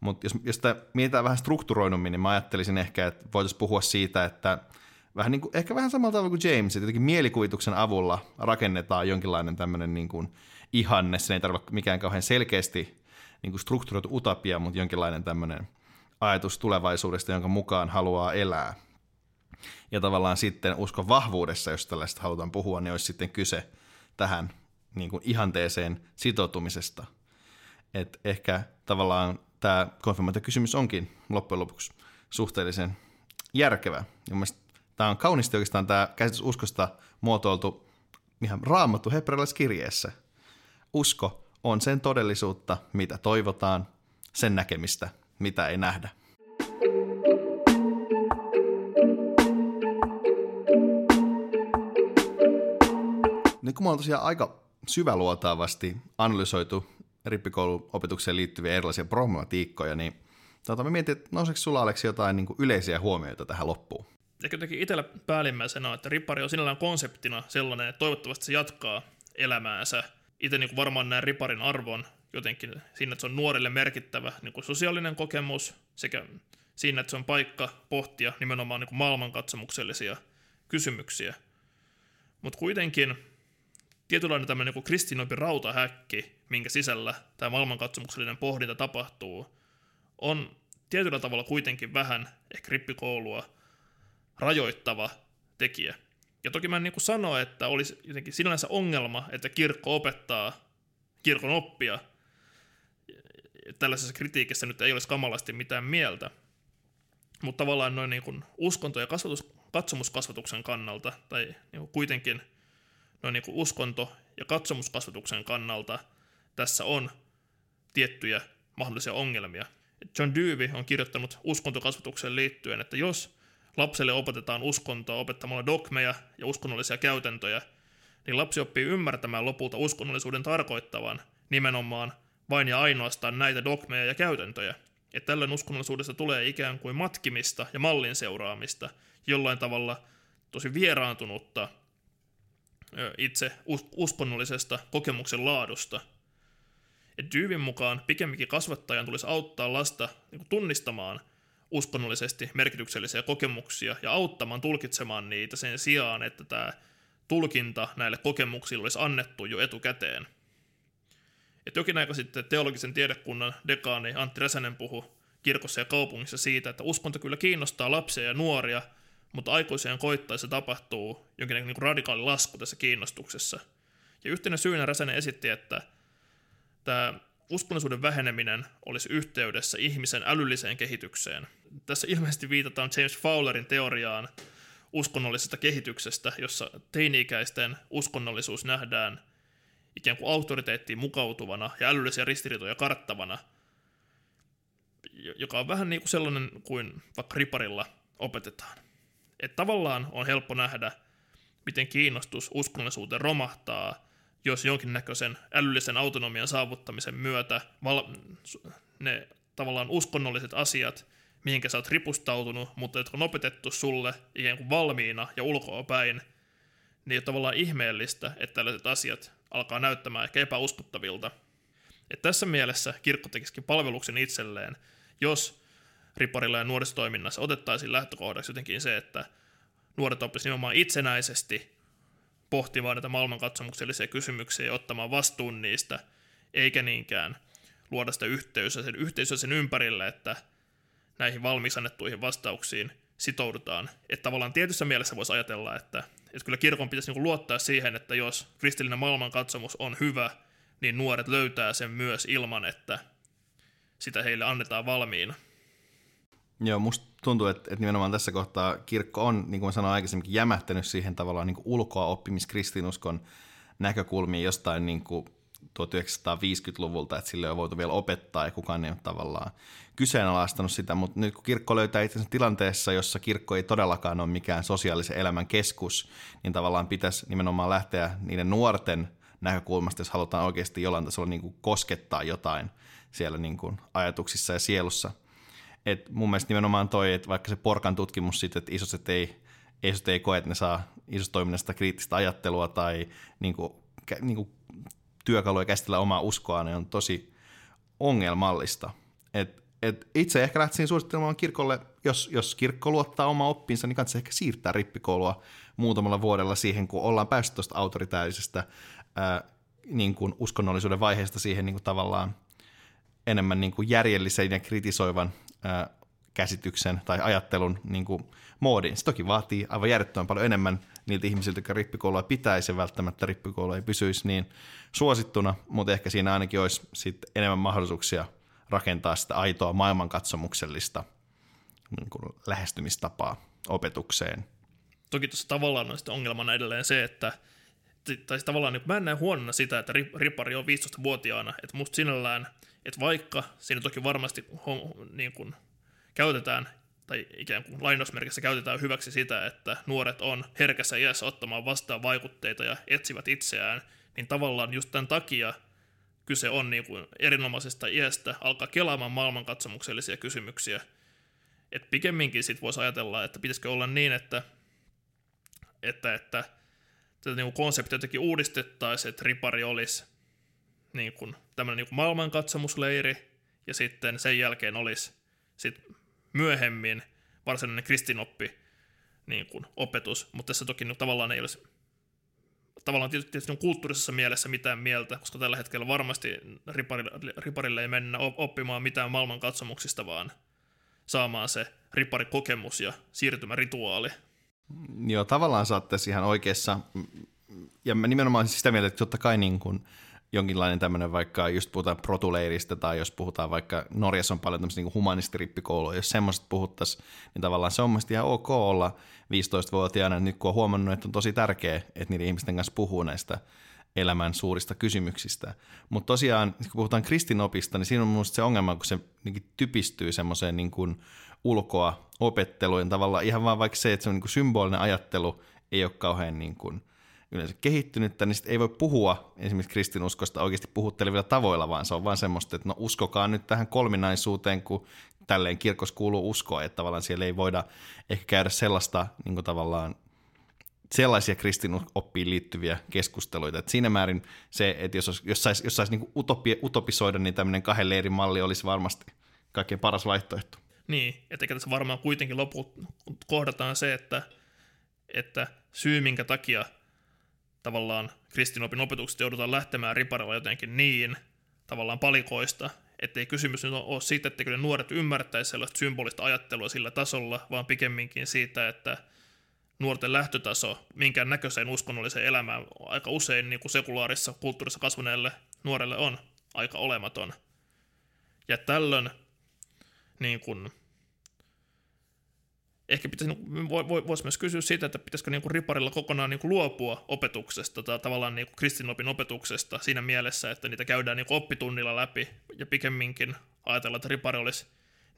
Mutta jos, jos mietitään vähän strukturoidummin, niin mä ajattelisin ehkä, että voitaisiin puhua siitä, että vähän niin kuin, ehkä vähän samalla tavalla kuin James, että jotenkin mielikuvituksen avulla rakennetaan jonkinlainen tämmöinen niin kuin ihanne, se ei tarvitse mikään kauhean selkeästi niin kuin strukturoitu utopia, mutta jonkinlainen tämmöinen ajatus tulevaisuudesta, jonka mukaan haluaa elää. Ja tavallaan sitten uskon vahvuudessa, jos tällaista halutaan puhua, niin olisi sitten kyse tähän niin kuin ihanteeseen sitoutumisesta. että ehkä tavallaan tämä konfirmaatiokysymys onkin loppujen lopuksi suhteellisen järkevä. Tämä on kaunisti oikeastaan tämä käsitys uskosta muotoiltu ihan raamattu hebrealaiskirjeessä. Usko on sen todellisuutta, mitä toivotaan, sen näkemistä, mitä ei nähdä. Nyt kun me on tosiaan aika syväluotaavasti analysoitu rippikouluopetukseen liittyviä erilaisia problematiikkoja, niin tota, mä mietin, että nouseeko sulla Aleksi jotain niin yleisiä huomioita tähän loppuun? Ehkä jotenkin itsellä päällimmäisenä on, että rippari on sinällään konseptina sellainen, että toivottavasti se jatkaa elämäänsä. Itse niin varmaan näen riparin arvon jotenkin siinä, että se on nuorille merkittävä niin kuin sosiaalinen kokemus sekä siinä, että se on paikka pohtia nimenomaan niin kuin maailmankatsomuksellisia kysymyksiä. Mutta kuitenkin tietynlainen tämmöinen niin kristinompi rautahäkki, minkä sisällä tämä maailmankatsomuksellinen pohdinta tapahtuu, on tietyllä tavalla kuitenkin vähän ehkä rippikoulua rajoittava tekijä. Ja toki mä en niin kuin sano, että olisi jotenkin sinänsä ongelma, että kirkko opettaa kirkon oppia. Tällaisessa kritiikissä nyt ei olisi kamalasti mitään mieltä. Mutta tavallaan noin niin kuin uskonto- ja kasvatus, katsomuskasvatuksen kannalta, tai niin kuin kuitenkin noin niin kuin uskonto- ja katsomuskasvatuksen kannalta tässä on tiettyjä mahdollisia ongelmia. John Dewey on kirjoittanut uskontokasvatukseen liittyen, että jos lapselle opetetaan uskontoa opettamalla dogmeja ja uskonnollisia käytäntöjä, niin lapsi oppii ymmärtämään lopulta uskonnollisuuden tarkoittavan nimenomaan vain ja ainoastaan näitä dogmeja ja käytäntöjä. Että tällöin uskonnollisuudesta tulee ikään kuin matkimista ja mallin seuraamista, jollain tavalla tosi vieraantunutta itse uskonnollisesta kokemuksen laadusta. Et Dyyvin mukaan pikemminkin kasvattajan tulisi auttaa lasta niin tunnistamaan uskonnollisesti merkityksellisiä kokemuksia ja auttamaan tulkitsemaan niitä sen sijaan, että tämä tulkinta näille kokemuksille olisi annettu jo etukäteen. Et jokin aika sitten teologisen tiedekunnan dekaani Antti Räsänen puhui kirkossa ja kaupungissa siitä, että uskonto kyllä kiinnostaa lapsia ja nuoria – mutta aikuisien koittaessa tapahtuu jonkinlainen niin radikaali lasku tässä kiinnostuksessa. Ja yhtenä syynä Räsänen esitti, että tämä uskonnollisuuden väheneminen olisi yhteydessä ihmisen älylliseen kehitykseen. Tässä ilmeisesti viitataan James Fowlerin teoriaan uskonnollisesta kehityksestä, jossa teini-ikäisten uskonnollisuus nähdään ikään kuin autoriteettiin mukautuvana ja älyllisiä ristiriitoja karttavana, joka on vähän niin kuin sellainen kuin vaikka riparilla opetetaan. Että tavallaan on helppo nähdä, miten kiinnostus uskonnollisuuteen romahtaa, jos jonkinnäköisen älyllisen autonomian saavuttamisen myötä val- ne tavallaan uskonnolliset asiat, mihinkä sä oot ripustautunut, mutta jotka on opetettu sulle ikään kuin valmiina ja ulkoa päin, niin on tavallaan ihmeellistä, että tällaiset asiat alkaa näyttämään ehkä epäuskottavilta. Et tässä mielessä kirkko tekisikin palveluksen itselleen, jos riparilla ja nuorisotoiminnassa otettaisiin lähtökohdaksi jotenkin se, että nuoret oppisivat nimenomaan itsenäisesti pohtimaan näitä maailmankatsomuksellisia kysymyksiä ja ottamaan vastuun niistä, eikä niinkään luoda sitä yhteysä sen, yhteisöä sen ympärille, että näihin valmiiksi annettuihin vastauksiin sitoudutaan. Että tavallaan tietyssä mielessä voisi ajatella, että, että kyllä kirkon pitäisi niin luottaa siihen, että jos kristillinen maailmankatsomus on hyvä, niin nuoret löytää sen myös ilman, että sitä heille annetaan valmiina. Joo, musta tuntuu, että, että nimenomaan tässä kohtaa kirkko on, niin kuin sanoin aikaisemmin, jämähtänyt siihen tavallaan niin ulkoa oppimiskristinuskon näkökulmiin jostain niin kuin 1950-luvulta, että sille on voitu vielä opettaa ja kukaan ei ole tavallaan kyseenalaistanut sitä, mutta nyt kun kirkko löytää itsensä tilanteessa, jossa kirkko ei todellakaan ole mikään sosiaalisen elämän keskus, niin tavallaan pitäisi nimenomaan lähteä niiden nuorten näkökulmasta, jos halutaan oikeasti jollain tasolla niin kuin koskettaa jotain siellä niin kuin ajatuksissa ja sielussa. Et mun mielestä nimenomaan toi, että vaikka se Porkan tutkimus siitä, että isoset ei, isoset ei koe, että ne saa isostoiminnasta kriittistä ajattelua tai niin kuin, niin kuin työkaluja käsitellä omaa uskoa, niin on tosi ongelmallista. Et, et itse ehkä lähtisin suosittelemaan kirkolle, jos, jos kirkko luottaa omaa oppinsa, niin kannattaa ehkä siirtää rippikoulua muutamalla vuodella siihen, kun ollaan päästy tuosta autoritäärisestä ää, niin kuin uskonnollisuuden vaiheesta siihen niin kuin tavallaan enemmän niin kuin järjellisen ja kritisoivan ää, käsityksen tai ajattelun niin kuin moodin. Se toki vaatii aivan järjettömän paljon enemmän niiltä ihmisiltä, jotka rippikoulua pitäisi välttämättä rippikoulu ei pysyisi niin suosittuna, mutta ehkä siinä ainakin olisi sit enemmän mahdollisuuksia rakentaa sitä aitoa maailmankatsomuksellista niin kuin lähestymistapaa opetukseen. Toki tuossa tavallaan on sitten ongelmana edelleen se, että tai tavallaan niin mä en näe huonona sitä, että ripari on 15-vuotiaana, että musta sinällään, että vaikka siinä toki varmasti niin kuin, käytetään tai ikään kuin lainausmerkissä käytetään hyväksi sitä, että nuoret on herkässä iässä ottamaan vastaan vaikutteita ja etsivät itseään, niin tavallaan just tämän takia kyse on niin kuin erinomaisesta iästä alkaa kelaamaan maailmankatsomuksellisia kysymyksiä. Et pikemminkin sit voisi ajatella, että pitäisikö olla niin, että, että, että tätä niin konseptia jotenkin uudistettaisiin, että ripari olisi niin kuin, tämmöinen niin kuin maailmankatsomusleiri, ja sitten sen jälkeen olisi sit myöhemmin varsinainen kristinoppi niin kuin, opetus, mutta tässä toki no, tavallaan ei olisi tavallaan tietysti, tietysti on kulttuurisessa mielessä mitään mieltä, koska tällä hetkellä varmasti riparille, riparille ei mennä oppimaan mitään maailmankatsomuksista, vaan saamaan se riparikokemus ja siirtymärituaali. Joo, tavallaan saatte ihan oikeassa. Ja mä nimenomaan siis sitä mieltä, että totta kai niin kuin, jonkinlainen tämmöinen vaikka, just puhutaan protuleiristä tai jos puhutaan vaikka, Norjassa on paljon tämmöisiä niin humanistirippikouluja, jos semmoista puhuttaisiin, niin tavallaan se on mielestäni ihan ok olla 15-vuotiaana, nyt kun on huomannut, että on tosi tärkeää, että niiden ihmisten kanssa puhuu näistä elämän suurista kysymyksistä. Mutta tosiaan, kun puhutaan kristinopista, niin siinä on minusta se ongelma, kun se typistyy semmoiseen niin kuin ulkoa opetteluun, tavallaan ihan vaan vaikka se, että se on niin kuin symbolinen ajattelu, ei ole kauhean niin kuin yleensä kehittynyttä, niin ei voi puhua esimerkiksi kristinuskosta oikeasti puhuttelevilla tavoilla, vaan se on vaan semmoista, että no uskokaa nyt tähän kolminaisuuteen, kun tälleen kirkos kuuluu uskoa, että tavallaan siellä ei voida ehkä käydä sellaista niin kuin tavallaan sellaisia kristinoppiin liittyviä keskusteluita. Et siinä määrin se, että jos, jos saisi jos sais niin utopi, utopisoida, niin tämmöinen kahden leirin malli olisi varmasti kaikkein paras vaihtoehto. Niin, että tässä varmaan kuitenkin loput kohdataan se, että, että syy minkä takia tavallaan kristinopin opetuksesta joudutaan lähtemään riparilla jotenkin niin tavallaan palikoista, ettei kysymys nyt ole siitä, että ne nuoret ymmärtäisi sellaista symbolista ajattelua sillä tasolla, vaan pikemminkin siitä, että nuorten lähtötaso minkään näköiseen uskonnolliseen elämään aika usein niin kuin sekulaarissa kulttuurissa kasvaneelle nuorelle on aika olematon. Ja tällöin niin kuin, ehkä pitäisi, voisi myös kysyä siitä, että pitäisikö niin kuin riparilla kokonaan niin kuin luopua opetuksesta tai tavallaan niin kuin kristinopin opetuksesta siinä mielessä, että niitä käydään niin kuin oppitunnilla läpi ja pikemminkin ajatella, että ripari olisi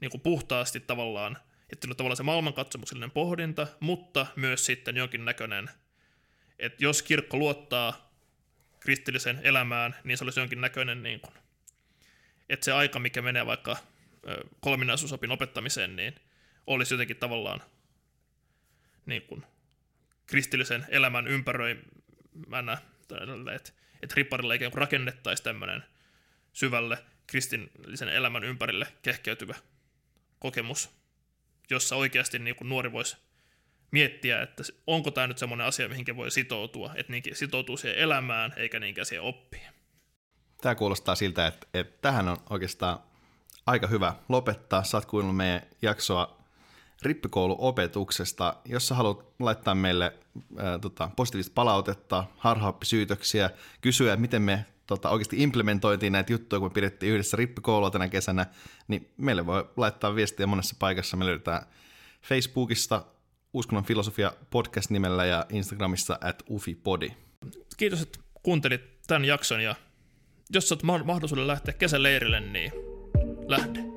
niin kuin puhtaasti tavallaan, että on tavallaan se maailmankatsomuksellinen pohdinta, mutta myös sitten jonkinnäköinen, että jos kirkko luottaa kristillisen elämään, niin se olisi jonkinnäköinen, niin kuin, että se aika, mikä menee vaikka kolminaisuusopin opettamiseen, niin – olisi jotenkin tavallaan niin kuin, kristillisen elämän ympäröimänä, että et ripparilla ikään kuin rakennettaisiin tämmöinen syvälle kristillisen elämän ympärille kehkeytyvä kokemus, jossa oikeasti niin kuin nuori voisi miettiä, että onko tämä nyt semmoinen asia, mihin voi sitoutua, että niinkin sitoutuu siihen elämään eikä niinkään siihen oppiin. Tämä kuulostaa siltä, että, että tähän on oikeastaan aika hyvä lopettaa. Saat kuunnellut meidän jaksoa rippikouluopetuksesta. Jos sä haluat laittaa meille ää, tota, positiivista palautetta, harhaoppisyytöksiä, kysyä, miten me tota, oikeasti implementoitiin näitä juttuja, kun me pidettiin yhdessä rippikoulua tänä kesänä, niin meille voi laittaa viestiä monessa paikassa. Me löydetään Facebookista Uskonnon filosofia podcast nimellä ja Instagramissa at ufipodi. Kiitos, että kuuntelit tämän jakson ja jos saat mahdollisuuden lähteä kesäleirille, niin lähde.